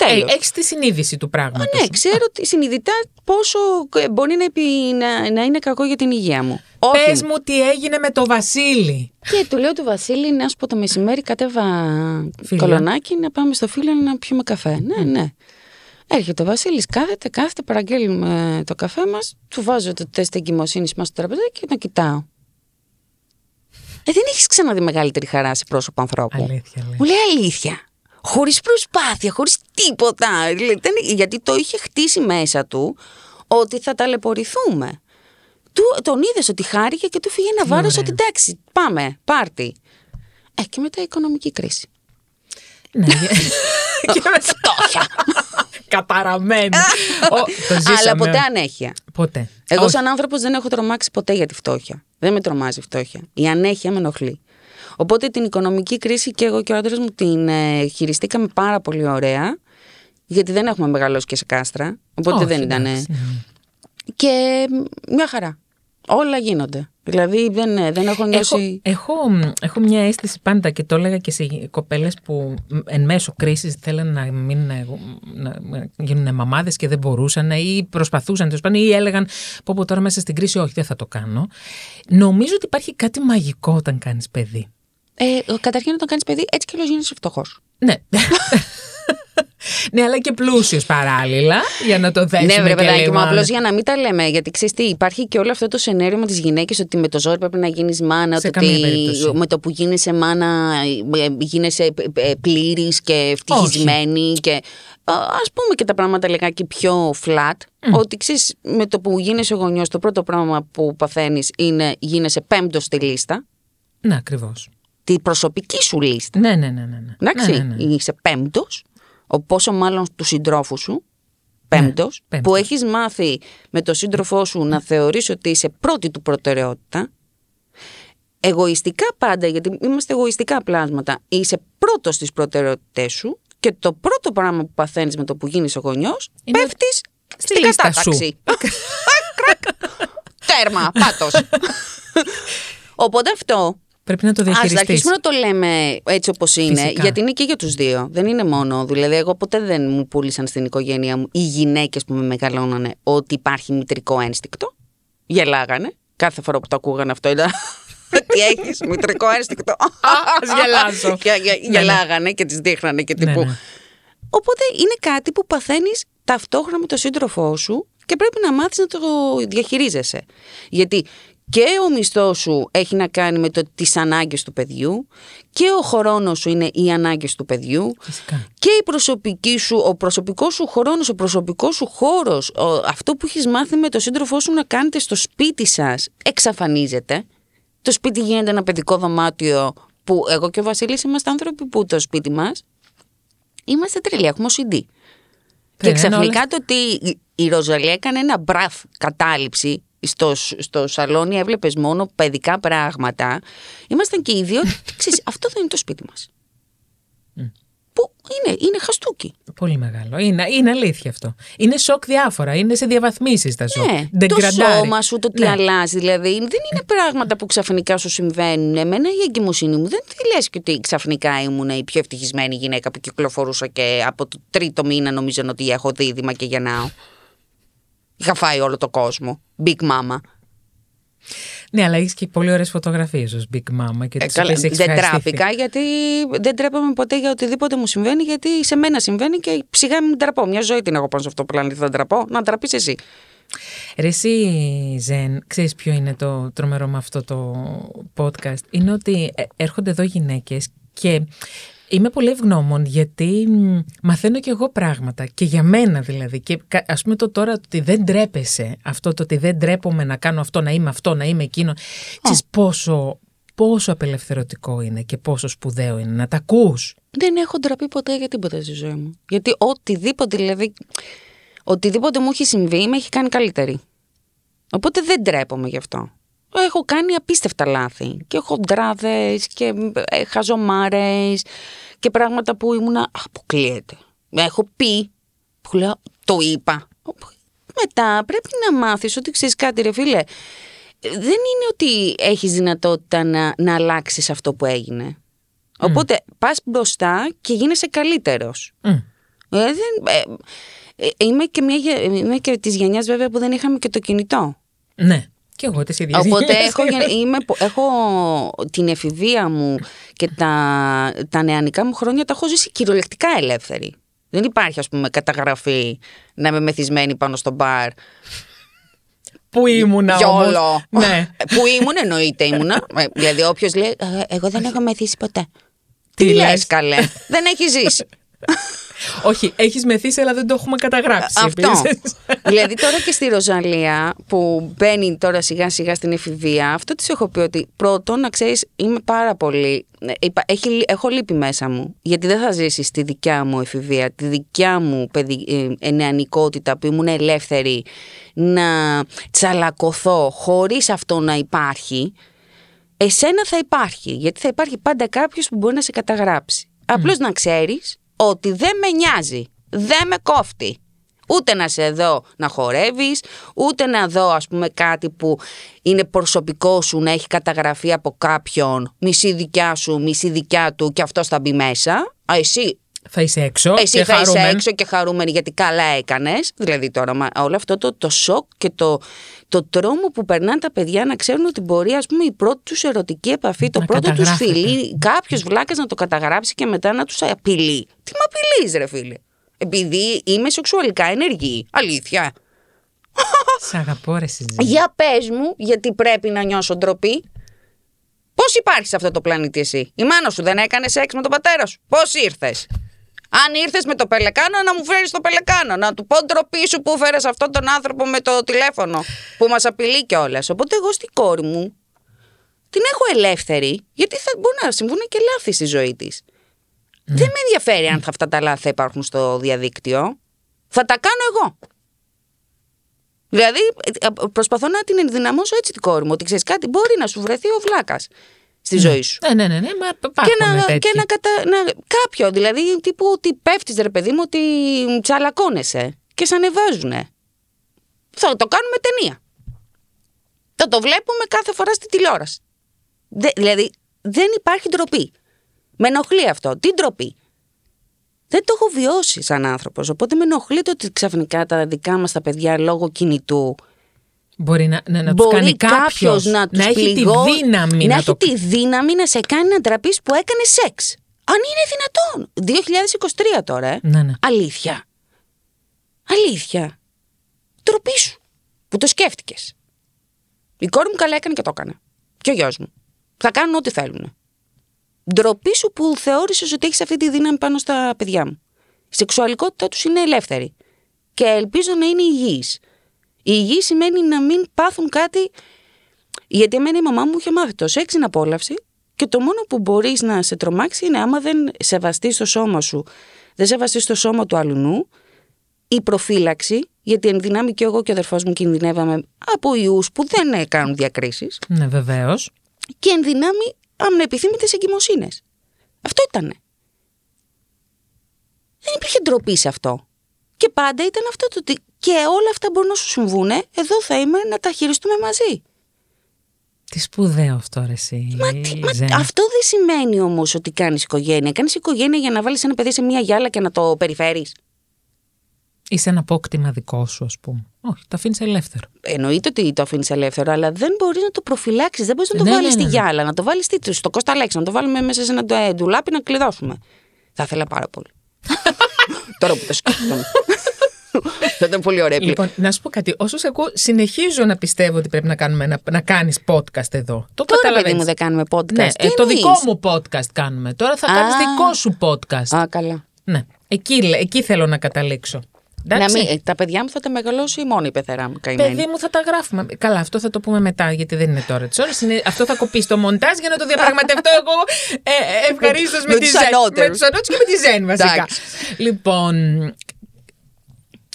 Τέλος. Ε, Έχεις τη συνείδηση του πράγματος. Ναι, ξέρω ότι συνειδητά πόσο ε, μπορεί να, επι- να, να είναι κακό για την υγεία μου. Πες Όχι. μου τι έγινε με το Βασίλη. Και του λέω του Βασίλη, να σου πω το μεσημέρι κατέβα Φίλια. κολονάκι να πάμε στο φίλο να πιούμε καφέ. Ναι, ναι. Έρχεται ο Βασίλης, κάθεται, κάθεται, παραγγέλνουμε το καφέ μας, του βάζω το τεστ εγκυμοσύνης μας στο τραπεζάκι και τον κοιτάω. Ε, δεν έχεις ξαναδεί μεγαλύτερη χαρά σε πρόσωπο ανθρώπου. Αλήθεια, λέει. Μου λέει αλήθεια. Χωρίς προσπάθεια, χωρίς τίποτα. Δηλαδή, δεν- γιατί το είχε χτίσει μέσα του ότι θα ταλαιπωρηθούμε. Του, τον είδες ότι χάρηκε και του φύγε ένα βάρος ωραία. ότι εντάξει, πάμε, πάρτι. Ε, και μετά η οικονομική κρίση. Ναι. και μετά. Φτώχεια. Καταραμένη. Ο, το ζήσαμε. Αλλά ποτέ ανέχεια. Ποτέ. Εγώ, Όχι. σαν άνθρωπος, δεν έχω τρομάξει ποτέ για τη φτώχεια. Δεν με τρομάζει η φτώχεια. Η ανέχεια με ενοχλεί. Οπότε την οικονομική κρίση και εγώ και ο άντρας μου την ε, χειριστήκαμε πάρα πολύ ωραία. Γιατί δεν έχουμε μεγαλώσει και σε κάστρα. Οπότε Όχι, δεν ήταν. εντάξει, ναι. Και μια χαρά. Όλα γίνονται. Δηλαδή δεν, δεν έχω νιώσει. Έχω, έχω, έχω μια αίσθηση πάντα και το έλεγα και σε κοπέλες που εν μέσω κρίσης θέλουν να, μην, να, να γίνουν μαμάδες και δεν μπορούσαν ή προσπαθούσαν τέλος πάντων ή έλεγαν πω, πω τώρα μέσα στην κρίση όχι δεν θα το κάνω. Νομίζω ότι υπάρχει κάτι μαγικό όταν κάνεις παιδί. Ε, καταρχήν όταν κάνεις παιδί έτσι και αλλιώς γίνεσαι φτωχός. Ναι. ναι, αλλά και πλούσιος παράλληλα, για να το δέσουμε Ναι, βρε και παιδάκι λίγο. μου, απλώς για να μην τα λέμε. Γιατί ξέρεις τι, υπάρχει και όλο αυτό το σενέριο με τις γυναίκες ότι με το ζόρι πρέπει να γίνεις μάνα, Σε ότι καμία περίπτωση. με το που γίνεσαι μάνα ε, γίνεσαι πλήρης και ευτυχισμένη. Και α ας πούμε και τα πράγματα λιγάκι πιο flat. Ότι ξέρεις, με το που γίνεσαι γονιός, το πρώτο πράγμα που παθαίνεις είναι γίνεσαι πέμπτος στη λίστα. Ναι, ακριβώς. Τη προσωπική σου λίστα. Ναι, ναι, ναι. ναι, ναι. Εντάξει, Ναι, ναι, ναι. είσαι πέμπτος, πόσο μάλλον του συντρόφου σου, πέμπτος, Ναι, πέμπτος. που έχεις μάθει με τον σύντροφό σου να θεωρείς ότι είσαι πρώτη του προτεραιότητα. Εγωιστικά πάντα, γιατί είμαστε εγωιστικά πλάσματα, είσαι πρώτος στις προτεραιότητές σου και το πρώτο πράγμα που παθαίνεις με το που γίνεις ο γονιός, Είναι πέφτεις στη στην λίστα κατάταξη. Κρακ. Τέρμα, πάτος. Οπότε αυτό Πρέπει να το Α διαχειριστείς. αρχίσουμε να το λέμε έτσι όπως είναι, Φυσικά. γιατί είναι και για τους δύο. Δεν είναι μόνο. Δηλαδή, εγώ ποτέ δεν μου πούλησαν στην οικογένεια μου οι γυναίκες που με μεγαλώνανε ότι υπάρχει μητρικό ένστικτο. Γελάγανε. Κάθε φορά που το ακούγανε αυτό ήταν. Τι έχεις, μητρικό ένστικτο; ας γελάσω. Και- και- Ναι, Γελάγανε και τις δείχνανε και Ναι, τύπου. ναι. Οπότε είναι κάτι που παθαίνεις ταυτόχρονα με τον σύντροφό σου και πρέπει να μάθεις να το διαχειρίζεσαι. Γιατί και ο μισθός σου έχει να κάνει με το, τις ανάγκες του παιδιού και ο χρόνος σου είναι οι ανάγκες του παιδιού Φυσικά. και η προσωπική σου, ο προσωπικός σου χρόνος, ο προσωπικός σου χώρος, ο- αυτό που έχεις μάθει με τον σύντροφό σου να κάνετε στο σπίτι σας εξαφανίζεται. Το σπίτι γίνεται ένα παιδικό δωμάτιο που εγώ και ο Βασίλης είμαστε άνθρωποι που το σπίτι μας είμαστε τρελοί, έχουμε OCD. Και Πρέπει να είναι ξαφνικά το ότι η- η Ροζαλία έκανε ένα μπραφ κατάληψη στο, στο σαλόνι, έβλεπες μόνο παιδικά πράγματα. Ήμασταν και οι δύο, ξέρεις, αυτό δεν είναι το σπίτι μας. Που είναι, είναι χαστούκι. Πολύ μεγάλο. Είναι, είναι αλήθεια αυτό. Είναι σοκ διάφορα. Είναι σε διαβαθμίσεις τα σοκ. Ναι, Δεν το γκραντάρει. σώμα σου, το τι Ναι. αλλάζει. Δηλαδή, δεν είναι πράγματα που ξαφνικά σου συμβαίνουν. Εμένα η εγκυμοσύνη μου δεν τη λες και ότι ξαφνικά ήμουν η πιο ευτυχισμένη γυναίκα που κυκλοφορούσα και από το τρίτο μήνα νομίζω ότι έχω δίδυμα και γεννάω. Είχα φάει όλο το κόσμο. Big Mama. Ναι, αλλά έχεις και πολύ ωραίες φωτογραφίες ως Big Mama και Ε, τις καλά, οποίες έχεις δεν ευχαριστηθεί. τράπηκα γιατί δεν τρέπαμε ποτέ για οτιδήποτε μου συμβαίνει γιατί σε μένα συμβαίνει και σιγά μην τραπώ. Μια ζωή την έχω πάνω σε αυτό το πλανήτη, θα τραπώ. Να τραπείς εσύ. Ρε εσύ, Ζεν, ξέρεις ποιο είναι το τρομερό με αυτό το podcast; Είναι ότι ε, έρχονται εδώ γυναίκες και είμαι πολύ ευγνώμων γιατί μ, μαθαίνω και εγώ πράγματα και για μένα δηλαδή. Και κα- ας πούμε το τώρα ότι δεν τρέπεσαι, αυτό το ότι δεν τρέπομαι να κάνω αυτό, να είμαι αυτό, να είμαι εκείνο. Ξέρεις πόσο, πόσο απελευθερωτικό είναι και πόσο σπουδαίο είναι να τα ακούς. Δεν έχω ντραπεί ποτέ για τίποτα στη ζωή μου. Γιατί οτιδήποτε, δηλαδή, οτιδήποτε μου έχει συμβεί, με έχει κάνει καλύτερη. Οπότε δεν τρέπομαι γι' αυτό. Έχω κάνει απίστευτα λάθη. Και έχω ντράδες και ε, χαζομάρες και πράγματα που ήμουνα αποκλείεται. Έχω πει, που λέω, το είπα. Μετά πρέπει να μάθεις ότι ξέρεις κάτι ρε φίλε. Δεν είναι ότι έχεις δυνατότητα να, να αλλάξεις αυτό που έγινε. Οπότε πας μπροστά και γίνεσαι καλύτερος. Μμ. Ε, δεν, ε, ε, είμαι, και μια, γε- είμαι και της γενιάς βέβαια που δεν είχαμε και το κινητό. Ναι, και εγώ τις ίδιες Οπότε γενιές έχω, είμαι. γεν- είμαι, πο- έχω την εφηβεία μου και τα, τα νεανικά μου χρόνια τα έχω ζήσει κυριολεκτικά ελεύθερη. Δεν υπάρχει ας πούμε καταγραφή να είμαι μεθυσμένη πάνω στο μπαρ. Πού ήμουνα όμως. Γιόλο. Ναι. Που ήμουν εννοείται ήμουνα. Ε, δηλαδή όποιος λέει «Ε, εγώ δεν έχω μεθύσει ποτέ. Τι Τι λες; λες καλέ; δεν έχει ζήσει. Όχι, έχεις μεθύσει αλλά δεν το έχουμε καταγράψει. Αυτό. επίσης. δηλαδή τώρα και στη Ροζαλία που μπαίνει τώρα σιγά σιγά στην εφηβεία, αυτό της έχω πει ότι πρώτον να ξέρεις, είμαι πάρα πολύ. ε, είπα, Έχει, έχω λύπη μέσα μου. Γιατί δεν θα ζήσεις τη δικιά μου εφηβεία, τη δικιά μου παιδι, ε, νεανικότητα που ήμουν ελεύθερη να τσαλακωθώ χωρίς αυτό να υπάρχει. Εσένα θα υπάρχει, γιατί θα υπάρχει πάντα κάποιος που μπορεί να σε καταγράψει. Απλώς να ξέρεις ότι δεν με νοιάζει, δεν με κόφτει. Ούτε να σε δω να χορεύεις, ούτε να δω ας πούμε κάτι που είναι προσωπικό σου να έχει καταγραφεί από κάποιον, μισή δικιά σου, μισή δικιά του και αυτό θα μπει μέσα. Α, εσύ Θα είσαι έξω εσύ και θα είσαι χαρούμενη. έξω και χαρούμενη γιατί καλά έκανες. Δηλαδή τώρα μα, όλο αυτό το, το σοκ και το, το τρόμο που περνάνε τα παιδιά να ξέρουν ότι μπορεί ας πούμε, η πρώτη τους ερωτική επαφή, το Να πρώτο τους καταγράφεται. φιλί, κάποιος βλάκας να το καταγράψει και μετά να τους απειλεί. Τι με απειλείς, ρε φίλε; Επειδή είμαι σεξουαλικά ενεργή. Αλήθεια. Σ' αγαπώ ρε συζή. Για πες μου, γιατί πρέπει να νιώσω ντροπή. Πώς υπάρχει σε αυτό το πλανήτη εσύ, Η μάνα σου δεν έκανε σεξ με τον πατέρα σου. Πώς ήρθες; Αν ήρθες με το πελεκάνο, να μου φέρεις το πελεκάνο. Να του πω ντροπή σου που φέρες αυτόν τον άνθρωπο με το τηλέφωνο που μας απειλεί κιόλας. Οπότε εγώ στην κόρη μου την έχω ελεύθερη, γιατί θα μπορεί να συμβούν και λάθη στη ζωή της. Δεν με ενδιαφέρει αν θα αυτά τα λάθη θα υπάρχουν στο διαδίκτυο. Θα τα κάνω εγώ. Δηλαδή, ε, ε, προσπαθώ να την ενδυναμώσω έτσι την κόρη μου. Ότι ξέρεις κάτι, μπορεί να σου βρεθεί ο βλάκας στη ζωή σου. Ναι, ναι, ναι, ναι, μα Και υπάρχουν να, τέτοιοι. και να, κατα... να κάποιο, δηλαδή τύπου ότι πέφτεις ρε παιδί μου, ότι τσαλακώνεσαι και σε ανεβάζουνε. Θα το κάνουμε ταινία. Θα το βλέπουμε κάθε φορά στη τηλεόραση. Δε- δηλαδή δεν υπάρχει ντροπή. Με ενοχλεί αυτό. Τι ντροπή; Δεν το έχω βιώσει σαν άνθρωπος, οπότε με ενοχλεί το ότι ξαφνικά τα δικά μας τα παιδιά λόγω κινητού Μπορεί να, να, να τους μπορεί κάνει κάποιος, κάποιος να, τους έχει πληγώ- τη δύναμη να, να, έχει το... τη δύναμη να σε κάνει να τραπείς που έκανε σεξ. Αν είναι δυνατόν. 2023 τώρα, ε. Ναι, ναι. Αλήθεια. Αλήθεια. Τροπή σου. Που το σκέφτηκες. Η κόρη μου καλά έκανε και το έκανε. Και ο γιος μου. Θα κάνουν ό,τι θέλουν. Ντροπή σου που θεώρησες ότι έχεις αυτή τη δύναμη πάνω στα παιδιά μου. Η σεξουαλικότητά τους είναι ελεύθερη. Και ελπίζω να είναι υγιής. Η υγιή σημαίνει να μην πάθουν κάτι. Γιατί εμένα η μαμά μου είχε μάθει το σεξ είναι απόλαυση και το μόνο που μπορείς να σε τρομάξει είναι άμα δεν σεβαστείς το σώμα σου, δεν σεβαστείς το σώμα του αλλουνού, η προφύλαξη, γιατί εν δυνάμει και εγώ και ο αδερφός μου κινδυνεύαμε από ιούς που δεν ε, κάνουν διακρίσεις Ναι, βεβαίως. και εν δυνάμει αμνεπιθύμητες εγκυμοσύνες. Αυτό ήτανε. Δεν υπήρχε ντροπή σε αυτό. Και πάντα ήταν αυτό το ότι και όλα αυτά μπορούν να σου συμβούν, εδώ θα είμαι να τα χειριστούμε μαζί. Τι σπουδαίο αυτό ρε εσύ, Μα, τι- μα Ζένα. αυτό δεν σημαίνει όμως ότι κάνεις οικογένεια. Κάνεις οικογένεια για να βάλεις ένα παιδί σε μια γυάλα και να το περιφέρεις. Είσαι ένα απόκτημα δικό σου, ας πούμε. Όχι, το αφήνεις ελεύθερο. Εννοείται ότι το αφήνεις ελεύθερο, αλλά δεν μπορείς να το προφυλάξεις. Δεν μπορείς να το Ναι, βάλεις ναι, στη ναι. γυάλα, να το βάλεις στο Κώστα Αλέξη, να το βάλουμε μέσα σε ένα ντου- ε, ντουλάπι να κλειδώσουμε. Θα ήθελα πάρα πολύ. Τώρα που το σκέφτομαι. Θα ήταν πολύ ωραίο. Λοιπόν, να σου πω κάτι. Όσο σε ακούω, συνεχίζω να πιστεύω ότι πρέπει να, κάνουμε ένα, να κάνεις podcast εδώ. Το Τώρα, καταλαβαίνεις. παιδί μου, δεν κάνουμε podcast. Ναι, Τι ε, το εννοείς; δικό μου podcast κάνουμε. Τώρα θα Α. κάνεις δικό σου podcast. Α, καλά. Ναι, εκεί, λέ- εκεί θέλω να καταλήξω. Να Εντάξει. μην, ε, τα παιδιά μου θα τα μεγαλώσει μόνο η πεθερά μου καημένη. Παιδί μου, θα τα γράφουμε. Καλά, αυτό θα το πούμε μετά, γιατί δεν είναι τώρα της ώρας. Αυτό θα κοπεί στο μοντάζ για να το διαπραγματευτώ εγώ ε, ευχαρίστως με, με τη τους Ζεν. ανώτερους. Με τους ανώτερους και με τη Ζεν, βασικά. Εντάξει. λοιπόν.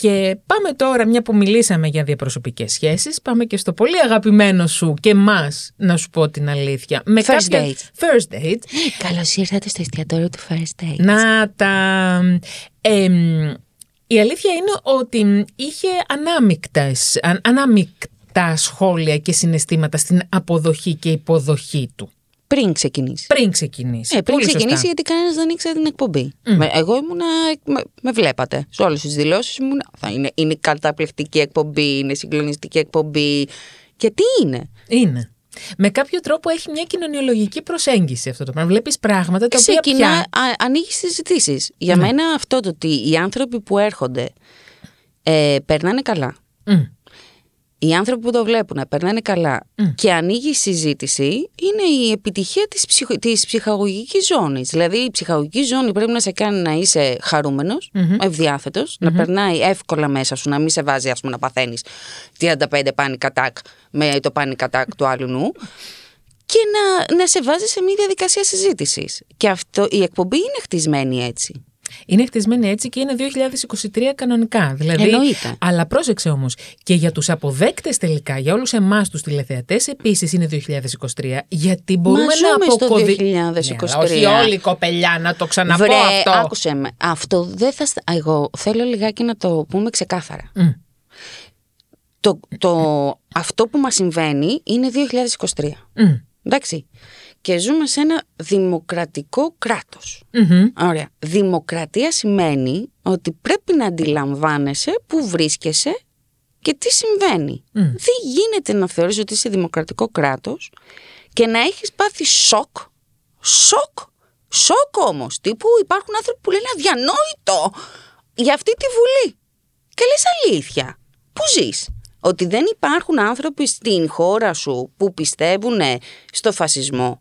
Και πάμε τώρα, μια που μιλήσαμε για διαπροσωπικές σχέσεις, πάμε και στο πολύ αγαπημένο σου και μας, να σου πω την αλήθεια. Με First κάποια- date. First date. Καλώς ήρθατε στο εστιατόριο του First Date. Να τα... εμ, η αλήθεια είναι ότι είχε ανάμεικτες, αν- ανάμεικτα σχόλια και συναισθήματα στην αποδοχή και υποδοχή του. Πριν ξεκινήσει. Πριν ξεκινήσει. Ε, πριν Πολύ ξεκινήσει, σωστά. γιατί κανένας δεν ήξερε την εκπομπή. Με- εγώ ήμουνα. Με, με βλέπατε. Σε όλες τις δηλώσεις ήμουνα. Θα είναι, είναι καταπληκτική εκπομπή, είναι συγκλονιστική εκπομπή. Και τι είναι; Είναι. Με κάποιο τρόπο έχει μια κοινωνιολογική προσέγγιση αυτό το πράγμα. Βλέπεις πράγματα τα οποία Ξεκινά, πια... α, ανοίγεις συζητήσεις. Για μένα αυτό το ότι οι άνθρωποι που έρχονται ε, περνάνε καλά. Μμ. Οι άνθρωποι που το βλέπουν περνάνε καλά και ανοίγει η συζήτηση είναι η επιτυχία της, ψυχο... της ψυχαγωγικής ζώνης. Δηλαδή η ψυχαγωγική ζώνη πρέπει να σε κάνει να είσαι χαρούμενος, ευδιάθετος, να περνάει εύκολα μέσα σου, να μην σε βάζει ας πούμε να παθαίνεις 35 panic attack με το panic attack του άλλου νου και να, να σε βάζει σε μια διαδικασία συζήτησης. Και αυτό, η εκπομπή είναι χτισμένη έτσι. Είναι χτισμένη έτσι και είναι 2023 κανονικά. Δηλαδή, Εννοείται. Αλλά πρόσεξε όμως, και για τους αποδέκτες τελικά, για όλους εμάς τους τηλεθεατές, επίσης είναι 2023. Γιατί μπορούμε Μα να ζούμε στο αποκωδικάσουμε. 2023. όχι όλοι κοπελιά, να το ξαναπώ Βρε, αυτό. άκουσε με. Αυτό δεν θα. στα- Εγώ θέλω λιγάκι να το πούμε ξεκάθαρα. Μμ. Το, το, αυτό που μας συμβαίνει είναι 2023. Μμ. Εντάξει. Και ζούμε σε ένα δημοκρατικό κράτος. Μμμ. Ωραία. Δημοκρατία σημαίνει ότι πρέπει να αντιλαμβάνεσαι πού βρίσκεσαι και τι συμβαίνει. Μμ. Δεν γίνεται να θεωρείς ότι είσαι δημοκρατικό κράτος και να έχεις πάθει σοκ. Σοκ. Σοκ όμως. Τύπου υπάρχουν άνθρωποι που λένε αδιανόητο για αυτή τη Βουλή. Και λες αλήθεια. Πού ζεις; Ότι δεν υπάρχουν άνθρωποι στην χώρα σου που πιστεύουν στο φασισμό.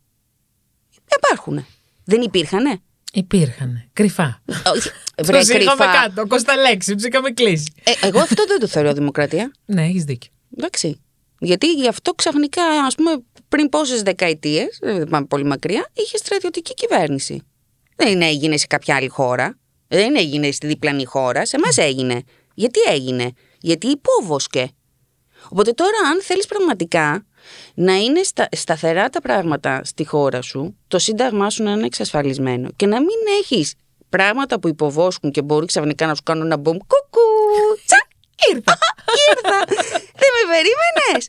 Υπάρχουν. Δεν υπήρχανε; Υπήρχαν. Κρυφά. Όχι, Βρε, Τους είχαμε κρυφά. κάτω. Κώστα λέξη, τους είχαμε κλείσει. Ε, εγώ αυτό δεν το θεωρώ δημοκρατία. Ναι, έχεις δίκιο. Εντάξει. Γιατί γι' αυτό ξαφνικά, ας πούμε, πριν πόσες δεκαετίες, δεν πάμε πολύ μακριά, είχε στρατιωτική κυβέρνηση. Δεν έγινε σε κάποια άλλη χώρα. Δεν έγινε στη διπλανή χώρα. Σε εμάς έγινε. Γιατί έγινε; Γιατί υπόβοσκε. Οπότε τώρα, αν θέλεις πραγματικά να είναι στα, σταθερά τα πράγματα στη χώρα σου, το σύνταγμά σου να είναι εξασφαλισμένο και να μην έχεις πράγματα που υποβόσκουν και μπορεί ξαφνικά να σου κάνουν ένα μπομ κουκού. Τσα, ήρθα. ήρθα. Δεν με περίμενες.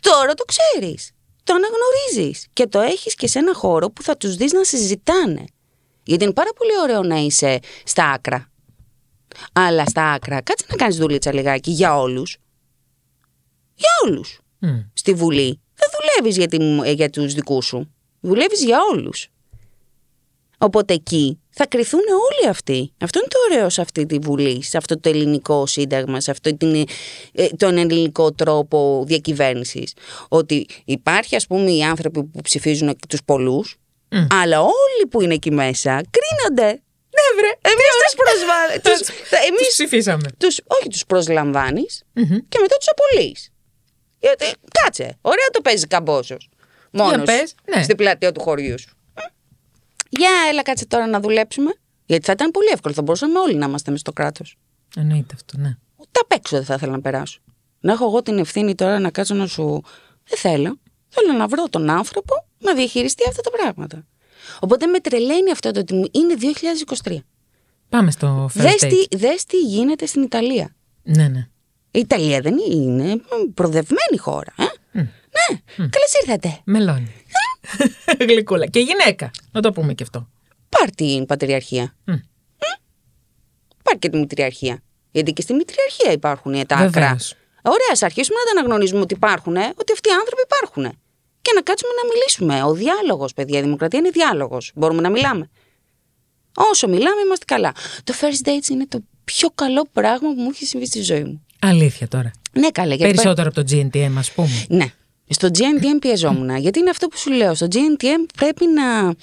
Τώρα το ξέρεις. Το αναγνωρίζεις. Και το έχεις και σε ένα χώρο που θα τους δεις να συζητάνε. Γιατί είναι πάρα πολύ ωραίο να είσαι στα άκρα. Αλλά στα άκρα, κάτσε να κάνεις δουλίτσα λιγάκι για όλους. Για όλους. Μμ. Στη Βουλή. Δεν δουλεύεις για, τη- ε, για τους δικούς σου. Δουλεύεις για όλους. Οπότε εκεί θα κρυθούν όλοι αυτοί. Αυτό είναι το ωραίο σε αυτή τη Βουλή, σε αυτό το ελληνικό σύνταγμα, σε αυτό την, ε, τον ελληνικό τρόπο διακυβέρνησης. Ότι υπάρχει ας πούμε οι άνθρωποι που ψηφίζουν τους πολλούς, Μμ. αλλά όλοι που είναι εκεί μέσα κρίνονται. Ναι, βρε. Εμείς τους προσβάλλουμε. τους, Τους εμείς ψηφίσαμε. τους, όχι τους προσλαμβάνεις Μμμ. και μετά τους απολύεις. Γιατί κάτσε, ωραία το παίζει καμπόσος. Μόνος πες, ναι. στην πλατεία του χωριού σου. Ε, Για έλα κάτσε τώρα να δουλέψουμε. Γιατί θα ήταν πολύ εύκολο, θα μπορούσαμε όλοι να είμαστε μες στο κράτος. Εννοείται αυτό, ναι. Ούτε απ' έξω δεν θα ήθελα να περάσω. Να έχω εγώ την ευθύνη τώρα να κάτσω να σου. Δεν θέλω. Θέλω να βρω τον άνθρωπο να διαχειριστεί αυτά τα πράγματα. Οπότε με τρελαίνει αυτό το ότι μου είναι 2023. Πάμε στο first Δες date. τι, δες τι γίνεται στην Ιταλία. Ναι, ναι. Η Ιταλία δεν είναι μ, προδευμένη χώρα. Ε; Ναι, καλώς ήρθατε. Μελώνει. Γλυκούλα. Και γυναίκα. Να το πούμε και αυτό. Πάρ την πατριαρχία. Μμ. Πάρ και τη μητριαρχία. Γιατί και στη μητριαρχία υπάρχουν τα άκρα. Βεβαίως. Ωραία, ας αρχίσουμε να τα αναγνωρίζουμε ότι υπάρχουν, ότι αυτοί οι άνθρωποι υπάρχουν. Και να κάτσουμε να μιλήσουμε. Ο διάλογος, παιδιά, η δημοκρατία είναι διάλογος. Μπορούμε να μιλάμε. Όσο μιλάμε, είμαστε καλά. Το first dates είναι το πιο καλό πράγμα που μου έχει συμβεί στη ζωή μου. Αλήθεια τώρα. Ναι, καλά. Γιατί Περισσότερο από το GNTM, ας πούμε. Ναι. Στο GNTM πιεζόμουν. γιατί είναι αυτό που σου λέω. Στο GNTM πρέπει να,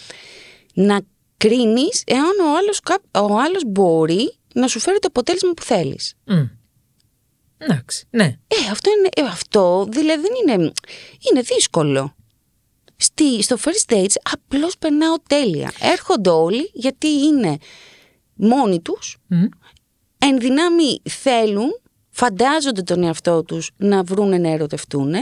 να κρίνεις εάν ο άλλος, κά- ο άλλος μπορεί να σου φέρει το αποτέλεσμα που θέλεις. Μμ. Εντάξει, ναι. Ε, αυτό, είναι, ε, αυτό δηλαδή δεν είναι, είναι δύσκολο. Στη, στο first dates απλώς περνάω τέλεια. Έρχονται όλοι γιατί είναι μόνοι τους, Μμ. εν δυνάμει θέλουν, φαντάζονται τον εαυτό τους να βρουν να ερωτευτούν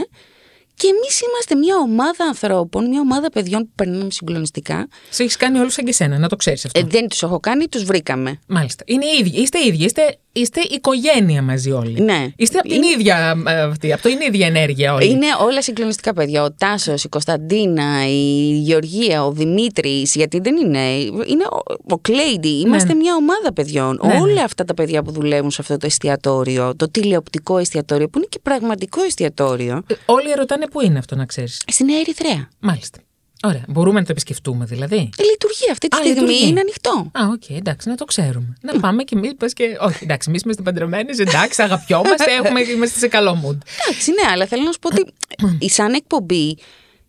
και εμείς είμαστε μια ομάδα ανθρώπων, μια ομάδα παιδιών που περνάμε συγκλονιστικά. Σε έχεις κάνει όλους σαν και σένα, να το ξέρεις αυτό. Ε, δεν τους έχω κάνει, τους βρήκαμε. Μάλιστα. Είναι οι ίδιοι. Είστε ίδιοι. Είστε, είστε οικογένεια μαζί όλοι. Ναι. Είστε από την ίδια, ε, αυτή, από την ίδια ενέργεια όλοι. Είναι όλα συγκλονιστικά παιδιά. Ο Τάσος, η Κωνσταντίνα, η Γεωργία, ο Δημήτρης. Γιατί δεν είναι. Είναι ο, ο Κλέιντι. Είμαστε μια ομάδα παιδιών. Ναι, ναι. Όλα αυτά τα παιδιά που δουλεύουν σε αυτό το εστιατόριο, το τηλεοπτικό εστιατόριο, που είναι και πραγματικό εστιατόριο, Ε, Όλοι ρωτάνε πού είναι αυτό, να ξέρεις. στην Νέα Ερυθρέα. Μάλιστα. Ωραία. Μπορούμε να το επισκεφτούμε δηλαδή. Λειτουργεί αυτή τη Α, στιγμή, λειτουργεί. είναι ανοιχτό. Α, οκ, εντάξει, να το ξέρουμε. Να πάμε και εμείς. Και... Όχι, εντάξει, εμείς είμαστε παντρεμένοι, εντάξει, αγαπιόμαστε, έχουμε, είμαστε σε καλό mood. Εντάξει, ναι, αλλά θέλω να σου πω ότι η σαν εκπομπή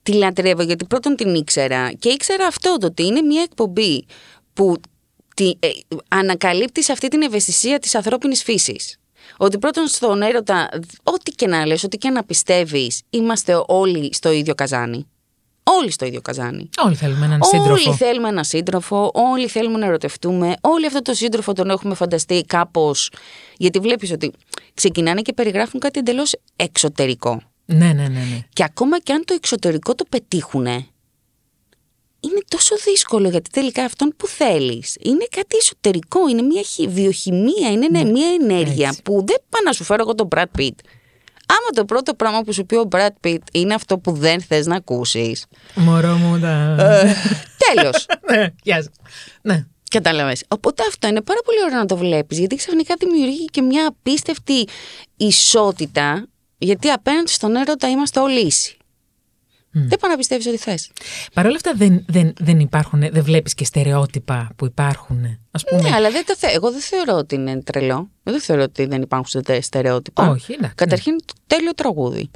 τη λατρεύω γιατί πρώτον την ήξερα και ήξερα αυτό το ότι είναι μια εκπομπή που τη, ε, ανακαλύπτει αυτή την ευαισθησία της ανθρώπινης φύσης. Ότι πρώτον στον έρωτα, ό,τι και να λες, ό,τι και να πιστεύεις, είμαστε όλοι στο ίδιο καζάνι. Όλοι στο ίδιο καζάνι. Όλοι θέλουμε έναν σύντροφο. Όλοι θέλουμε έναν σύντροφο, όλοι θέλουμε να ερωτευτούμε. Όλοι αυτό το σύντροφο τον έχουμε φανταστεί κάπως. Γιατί βλέπεις ότι ξεκινάνε και περιγράφουν κάτι εντελώς εξωτερικό. Ναι, ναι, ναι, ναι. Και ακόμα και αν το εξωτερικό το πετύχουνε, είναι τόσο δύσκολο γιατί τελικά αυτόν που θέλεις είναι κάτι εσωτερικό, είναι μια χι- βιοχημία, είναι ναι, μια ενέργεια έτσι. που δεν πάω να σου φέρω εγώ τον Brad Pitt. Άμα το πρώτο πράγμα που σου πει ο Brad Pitt είναι αυτό που δεν θες να ακούσεις, Μωρό μου τα... τέλος. Ναι, γεια σας. Ναι. Κατάλαβες. Οπότε αυτό είναι πάρα πολύ ωραίο να το βλέπεις γιατί ξαφνικά δημιουργεί και μια απίστευτη ισότητα γιατί απέναντι στον έρωτα είμαστε όλοι ίσοι. Δεν πάω να πιστεύεις ότι θες. Παρ' όλα αυτά δεν, δεν, δεν υπάρχουν, δεν βλέπεις και στερεότυπα που υπάρχουν. Ας πούμε, Ναι, αλλά δεν το θε... εγώ δεν θεωρώ ότι είναι τρελό. Εγώ δεν θεωρώ ότι δεν υπάρχουν στε- στερεότυπα. Όχι, εντάξει, Καταρχήν, τέλειο τραγούδι.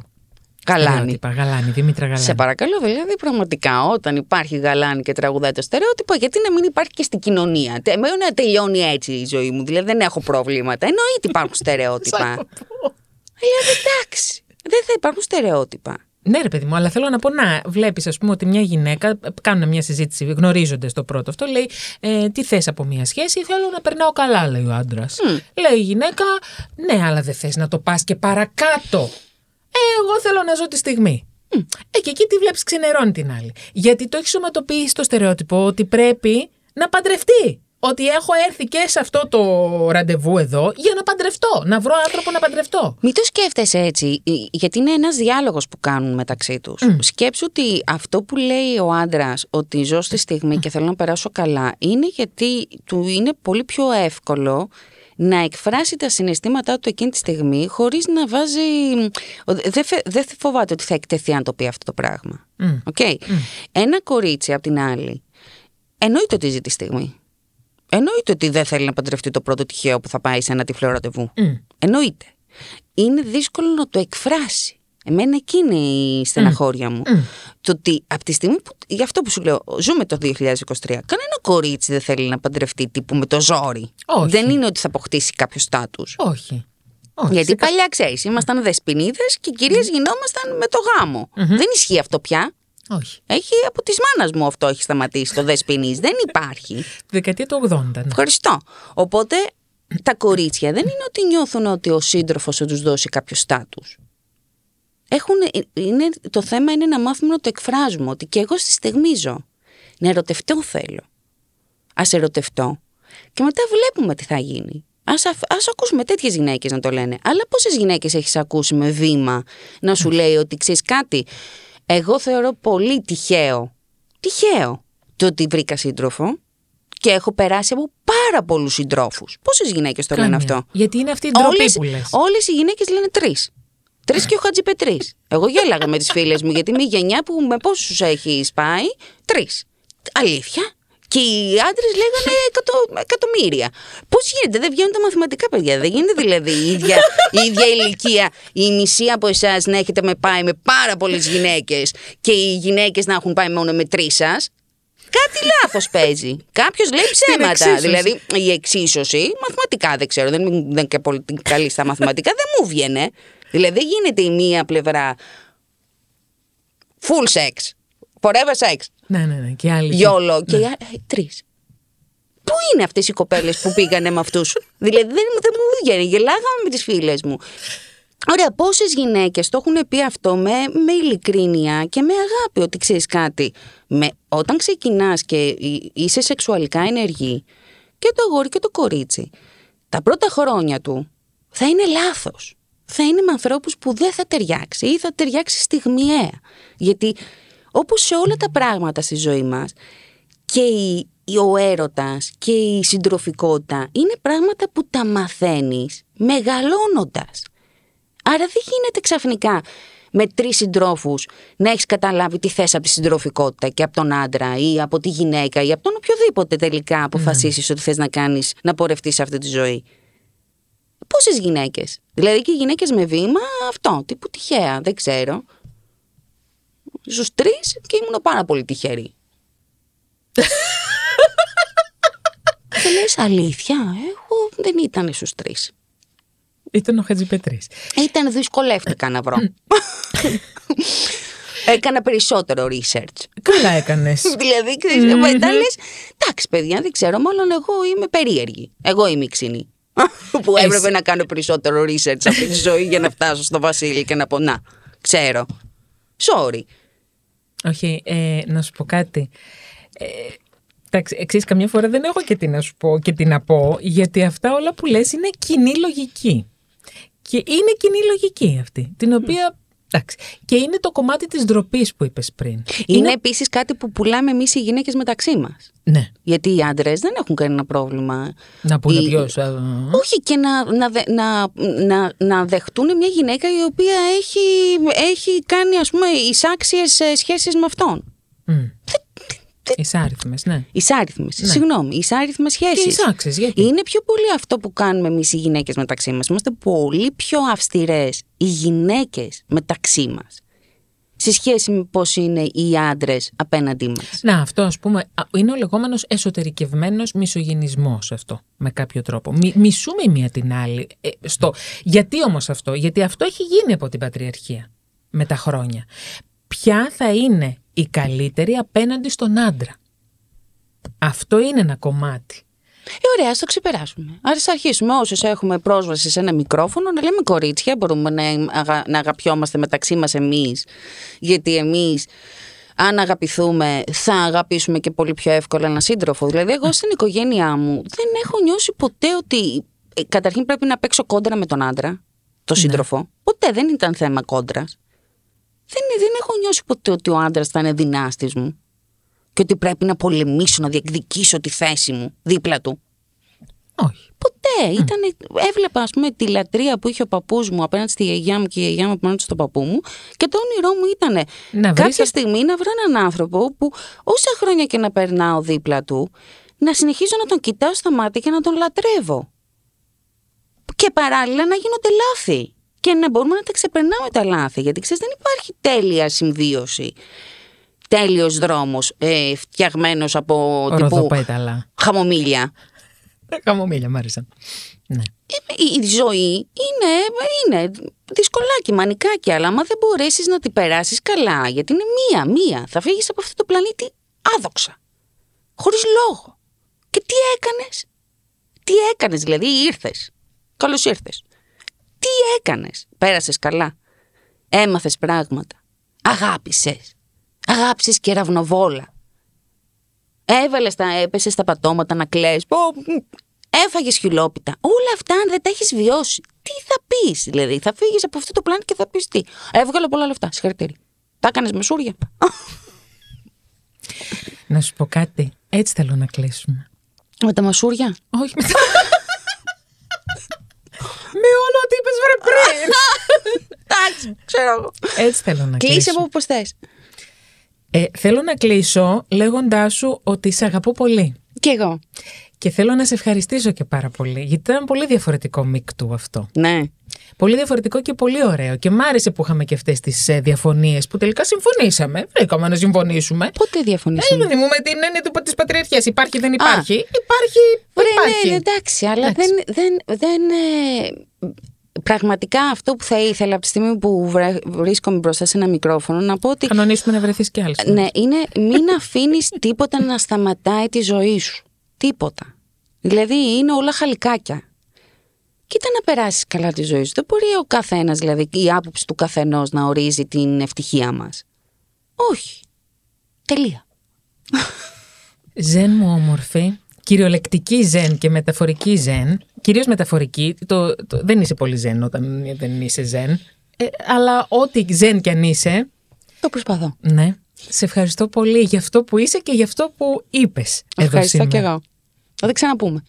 Γαλάνι. στερεότυπα, γαλάνι, Δήμητρα Γαλάνι. Σε παρακαλώ, δηλαδή, πραγματικά, όταν υπάρχει γαλάνι και τραγουδάει το στερεότυπο, γιατί να μην υπάρχει και στην κοινωνία; Τε- Εμένα να τελειώνει έτσι η ζωή μου. Δηλαδή, δεν έχω προβλήματα. Εννοείται υπάρχουν στερεότυπα. δηλαδή, εντάξει. Δεν θα υπάρχουν στερεότυπα. Ναι, ρε παιδί μου, αλλά θέλω να πω να βλέπεις, ας πούμε, ότι μια γυναίκα. Κάνουν μια συζήτηση, γνωρίζονται το πρώτο αυτό. Λέει, ε, τι θες από μια σχέση, θέλω να περνάω καλά, λέει ο άντρας. Λέει η γυναίκα, ναι, αλλά δεν θες να το πας και παρακάτω. Ε, εγώ θέλω να ζω τη στιγμή. Ε, και εκεί τη βλέπεις ξενερώνει την άλλη. Γιατί το έχεις σωματοποιήσει το στερεότυπο ότι πρέπει να παντρευτεί. Ότι έχω έρθει και σε αυτό το ραντεβού εδώ για να παντρευτώ. Να βρω άνθρωπο να παντρευτώ. Μην το σκέφτεσαι έτσι, ε, γιατί είναι ένας διάλογος που κάνουν μεταξύ τους. Σκέψου ότι αυτό που λέει ο άντρας ότι ζω στη στιγμή και θέλω να περάσω καλά, είναι γιατί του είναι πολύ πιο εύκολο να εκφράσει τα συναισθήματά του εκείνη τη στιγμή χωρίς να βάζει... Δεν φε- δεν φοβάται ότι θα εκτεθεί αν το πει αυτό το πράγμα. Οκ. Ένα κορίτσι απ' την άλλη εννοείται ότι ζει τη στιγμή. Εννοείται ότι δεν θέλει να παντρευτεί το πρώτο τυχαίο που θα πάει σε ένα τυφλό ραντεβού. Εννοείται. Είναι δύσκολο να το εκφράσει. Εμένα εκεί είναι η στεναχώρια μου. Το ότι από τη στιγμή που. Γι' αυτό που σου λέω, ζούμε το 2023. Κανένα κορίτσι δεν θέλει να παντρευτεί τύπου με το ζόρι. Όχι. Δεν είναι ότι θα αποκτήσει κάποιος στάτους. Όχι. Όχι. Γιατί σε κα- παλιά ξέρεις, ήμασταν δεσποινίδες και οι κυρίες γινόμασταν με το γάμο. Δεν ισχύει αυτό πια. Όχι. Έχει από της μάνας μου αυτό έχει σταματήσει το δεσποινής. Δεν υπάρχει. Τη δεκαετία του 80. Ναι. Ευχαριστώ. Οπότε τα κορίτσια δεν είναι ότι νιώθουν ότι ο σύντροφος θα τους δώσει κάποιο στάτους. Έχουν, είναι, το θέμα είναι να μάθουμε να το εκφράζουμε, ότι και εγώ στη στιγμή ζω. Να ερωτευτώ θέλω. Ας ερωτευτώ και μετά βλέπουμε τι θα γίνει. Ας, αφ- ας ακούσουμε τέτοιες γυναίκες να το λένε. Αλλά πόσες γυναίκες έχεις ακούσει με βήμα να σου λέει ότι ξέρεις κάτι. Εγώ θεωρώ πολύ τυχαίο, τυχαίο, το ότι βρήκα σύντροφο και έχω περάσει από πάρα πολλούς συντρόφους. Πόσες γυναίκες το λένε Καμία. αυτό; Γιατί είναι αυτή η ντροπή Όλες, που λες; όλες οι γυναίκες λένε τρεις. Τρεις και ο Χατζιπετρή. Εγώ γέλαγα με τις φίλες μου γιατί είμαι η γενιά που με πόσους έχει πάει. Τρεις. Αλήθεια. Και οι άντρες λέγανε εκατο, εκατομμύρια. Πώς γίνεται, δεν βγαίνουν τα μαθηματικά, παιδιά. Δεν γίνεται δηλαδή η ίδια, η ίδια ηλικία, η μισή από εσάς να έχετε με πάει με πάρα πολλές γυναίκες και οι γυναίκες να έχουν πάει μόνο με τρεις σας. Κάτι λάθος παίζει. Κάποιος λέει ψέματα. εξίσωση. Δηλαδή η εξίσωση, μαθηματικά δεν ξέρω, δεν είμαι δεν είναι και πολύ καλή στα μαθηματικά, δεν μου βγαίνει. Δηλαδή δεν γίνεται η μία πλευρά full sex, forever sex, Ναι, ναι, ναι. Και οι άλλοι. YOLO και οι άλλοι, ε, τρεις. Πού είναι αυτές οι κοπέλες που πήγανε με αυτούς; δηλαδή δεν, δεν μου βγαίνει, γελάγαμε με τις φίλες μου. Ωραία, πόσες γυναίκες το έχουν πει αυτό με, με ειλικρίνεια και με αγάπη, ότι ξέρεις κάτι; Με, όταν ξεκινάς και εί- είσαι σεξουαλικά ενεργή, και το αγόρι και το κορίτσι, τα πρώτα χρόνια του θα είναι λάθος. Θα είναι με ανθρώπους που δεν θα ταιριάξει ή θα ταιριάξει στιγμιαία. Γιατί όπως σε όλα τα πράγματα στη ζωή μας, και η, η- ο έρωτας και η συντροφικότητα είναι πράγματα που τα μαθαίνεις μεγαλώνοντας. Άρα δεν γίνεται ξαφνικά με τρεις συντρόφους να έχεις καταλάβει τι θες από τη συντροφικότητα και από τον άντρα ή από τη γυναίκα ή από τον οποιοδήποτε τελικά αποφασίσεις ότι θες να κάνεις, να πορευτείς σε αυτή τη ζωή. Πόσες γυναίκες; Δηλαδή και οι γυναίκες με βήμα αυτό, τύπου τυχαία, δεν ξέρω. Στους τρεις και ήμουν πάρα πολύ τυχερή. Και λες αλήθεια, εγώ δεν ήταν στους τρεις. Ήταν ο Χατζηπετρή. Ήταν δυσκολεύτηκα να βρω. Έκανα περισσότερο research. Καλά έκανες. δηλαδή, ξέρεις, μετά λες, εντάξει παιδιά, δεν ξέρω, μάλλον εγώ είμαι περίεργη. Εγώ είμαι η ξινή. που έπρεπε να κάνω περισσότερο research αυτή τη ζωή για να φτάσω στο Βασίλη και να πω να, ξέρω. Sorry. Όχι, ε, να σου πω κάτι. Ε, εντάξει, εξής, καμιά φορά δεν έχω και τι να σου πω και τι να πω, γιατί αυτά όλα που λες είναι κοινή λογική. Και είναι κοινή λογική αυτή, την οποία Εντάξει. Και είναι το κομμάτι της ντροπής που είπες πριν. Είναι, είναι... επίσης κάτι που πουλάμε εμείς οι γυναίκες μεταξύ μας. Ναι. Γιατί οι άντρες δεν έχουν κανένα πρόβλημα. Να πούνε Οι- ποιο. Όχι και να, να, δε- να, να, να δεχτούν μια γυναίκα η οποία έχει, έχει κάνει ας πούμε εισάξιες ε, σχέσεις με αυτόν. Εισάριθμε, ναι. Εισάριθμες, συγγνώμη, εισάριθμες σχέσεις. Και εισάξεις, γιατί; Είναι πιο πολύ αυτό που κάνουμε εμείς οι γυναίκες μεταξύ μας. Είμαστε πολύ πιο αυστηρές οι γυναίκες μεταξύ μας. Σε σχέση με πώς είναι οι άντρες απέναντί μας. Να, αυτό ας πούμε α, είναι ο λεγόμενος εσωτερικευμένος μισογυνισμός αυτό με κάποιο τρόπο. Μι, μισούμε η μία την άλλη. Ε, στο. Γιατί όμως αυτό, γιατί αυτό έχει γίνει από την πατριαρχία με τα χρόνια. Ποια θα είναι η καλύτερη απέναντι στον άντρα. Αυτό είναι ένα κομμάτι. Ε, ωραία, ας το ξεπεράσουμε. Ας αρχίσουμε όσες έχουμε πρόσβαση σε ένα μικρόφωνο να λέμε κορίτσια, μπορούμε να, αγα- να αγαπιόμαστε μεταξύ μας εμείς, γιατί εμείς αν αγαπηθούμε θα αγαπήσουμε και πολύ πιο εύκολα έναν σύντροφο. Δηλαδή εγώ στην οικογένειά μου δεν έχω νιώσει ποτέ ότι ε, καταρχήν πρέπει να παίξω κόντρα με τον άντρα, τον σύντροφο. Ποτέ δεν ήταν θέμα κόντρας. Δεν, δεν έχω νιώσει ποτέ ότι ο άντρας θα είναι δυνάστης μου και ότι πρέπει να πολεμήσω, να διεκδικήσω τη θέση μου δίπλα του. Όχι. Ποτέ. Ήτανε, έβλεπα, ας πούμε, τη λατρεία που είχε ο παππούς μου απέναντι στη γιαγιά μου και η γιαγιά μου απέναντι στον παππού μου και το όνειρό μου ήταν Να βρεις κάποια α- στιγμή να βρω έναν άνθρωπο που όσα χρόνια και να περνάω δίπλα του, να συνεχίζω να τον κοιτάω στα μάτια και να τον λατρεύω. Και παράλληλα να γίνονται λάθη. Και να μπορούμε να τα ξεπερνάμε τα λάθη. Γιατί ξέρεις, δεν υπάρχει τέλεια συμβίωση. Τέλειος δρόμος, ε, φτιαγμένος από τύπου Ροδοπέταλα. χαμομήλια. Χαμομήλια, μ' άρεσαν. Ναι. Ε, η η ζωή είναι, είναι δυσκολάκι, μανικάκι, αλλά άμα δεν μπορέσεις να την περάσεις καλά, γιατί είναι μία, μία, θα φύγεις από αυτό το πλανήτη άδοξα, χωρίς λόγο. Και τι έκανες, τι έκανες, δηλαδή ήρθες, καλώς ήρθες. Τι έκανες, πέρασες καλά, έμαθες πράγματα, αγάπησες, αγάπησες κεραυνοβόλα. Έβαλες τα, έπεσες στα πατώματα να κλαις. Πω, μ, Έφαγες χιλόπιτα. Όλα αυτά αν δεν τα έχεις βιώσει. Τι θα πεις δηλαδή; Θα φύγεις από αυτό το πλάνο και θα πεις τι. Έβγαλα πολλά λεφτά. Συγχαρητήρια. Τα έκανες με σούρια. Να σου πω κάτι. Έτσι θέλω να κλείσουμε. με τα μασούρια. Όχι με Με όλο ό,τι είπες βρε πριν. Εντάξει, ξέρω εγώ. Έτσι θέλω να κλείσω. Κλείσε από πώς θες. Ε, θέλω να κλείσω λέγοντάς σου ότι σε αγαπώ πολύ. Κι εγώ. Και θέλω να σε ευχαριστήσω και πάρα πολύ, γιατί ήταν πολύ διαφορετικό μίκτου αυτό. Ναι. Πολύ διαφορετικό και πολύ ωραίο. Και μ' άρεσε που είχαμε και αυτές τις διαφωνίες που τελικά συμφωνήσαμε. Βρήκαμε να συμφωνήσουμε. Πότε Ε, διαφωνήσαμε; παιδί μου, με την έννοια της πατριαρχίας. Υπάρχει, δεν υπάρχει. Υπάρχει. Βρε, υπάρχει. ναι, εντάξει, αλλά Εντάξει. δεν. δεν, δεν ε, πραγματικά αυτό που θα ήθελα από τη στιγμή που βρε- βρίσκομαι μπροστά σε ένα μικρόφωνο να πω ότι. Κανονίσουμε να βρεθείς κι άλλος. Ναι, είναι μην αφήνεις τίποτα να σταματάει τη ζωή σου. Τίποτα. Δηλαδή είναι όλα χαλικάκια. Κοίτα να περάσεις καλά τη ζωή σου. Δεν μπορεί ο καθένας, δηλαδή η άποψη του καθενός να ορίζει την ευτυχία μας. Όχι. Τελεία. Ζεν μου όμορφη. Κυριολεκτική ζεν και μεταφορική ζεν. Κυρίως μεταφορική. Το, το, δεν είσαι πολύ ζεν όταν δεν είσαι ζεν. Ε, αλλά ό,τι ζεν κι αν είσαι, Το προσπαθώ. ναι. Σε ευχαριστώ πολύ για αυτό που είσαι και για αυτό που είπες εδώ Ευχαριστώ σήμερα. και εγώ. Θα τα ξαναπούμε.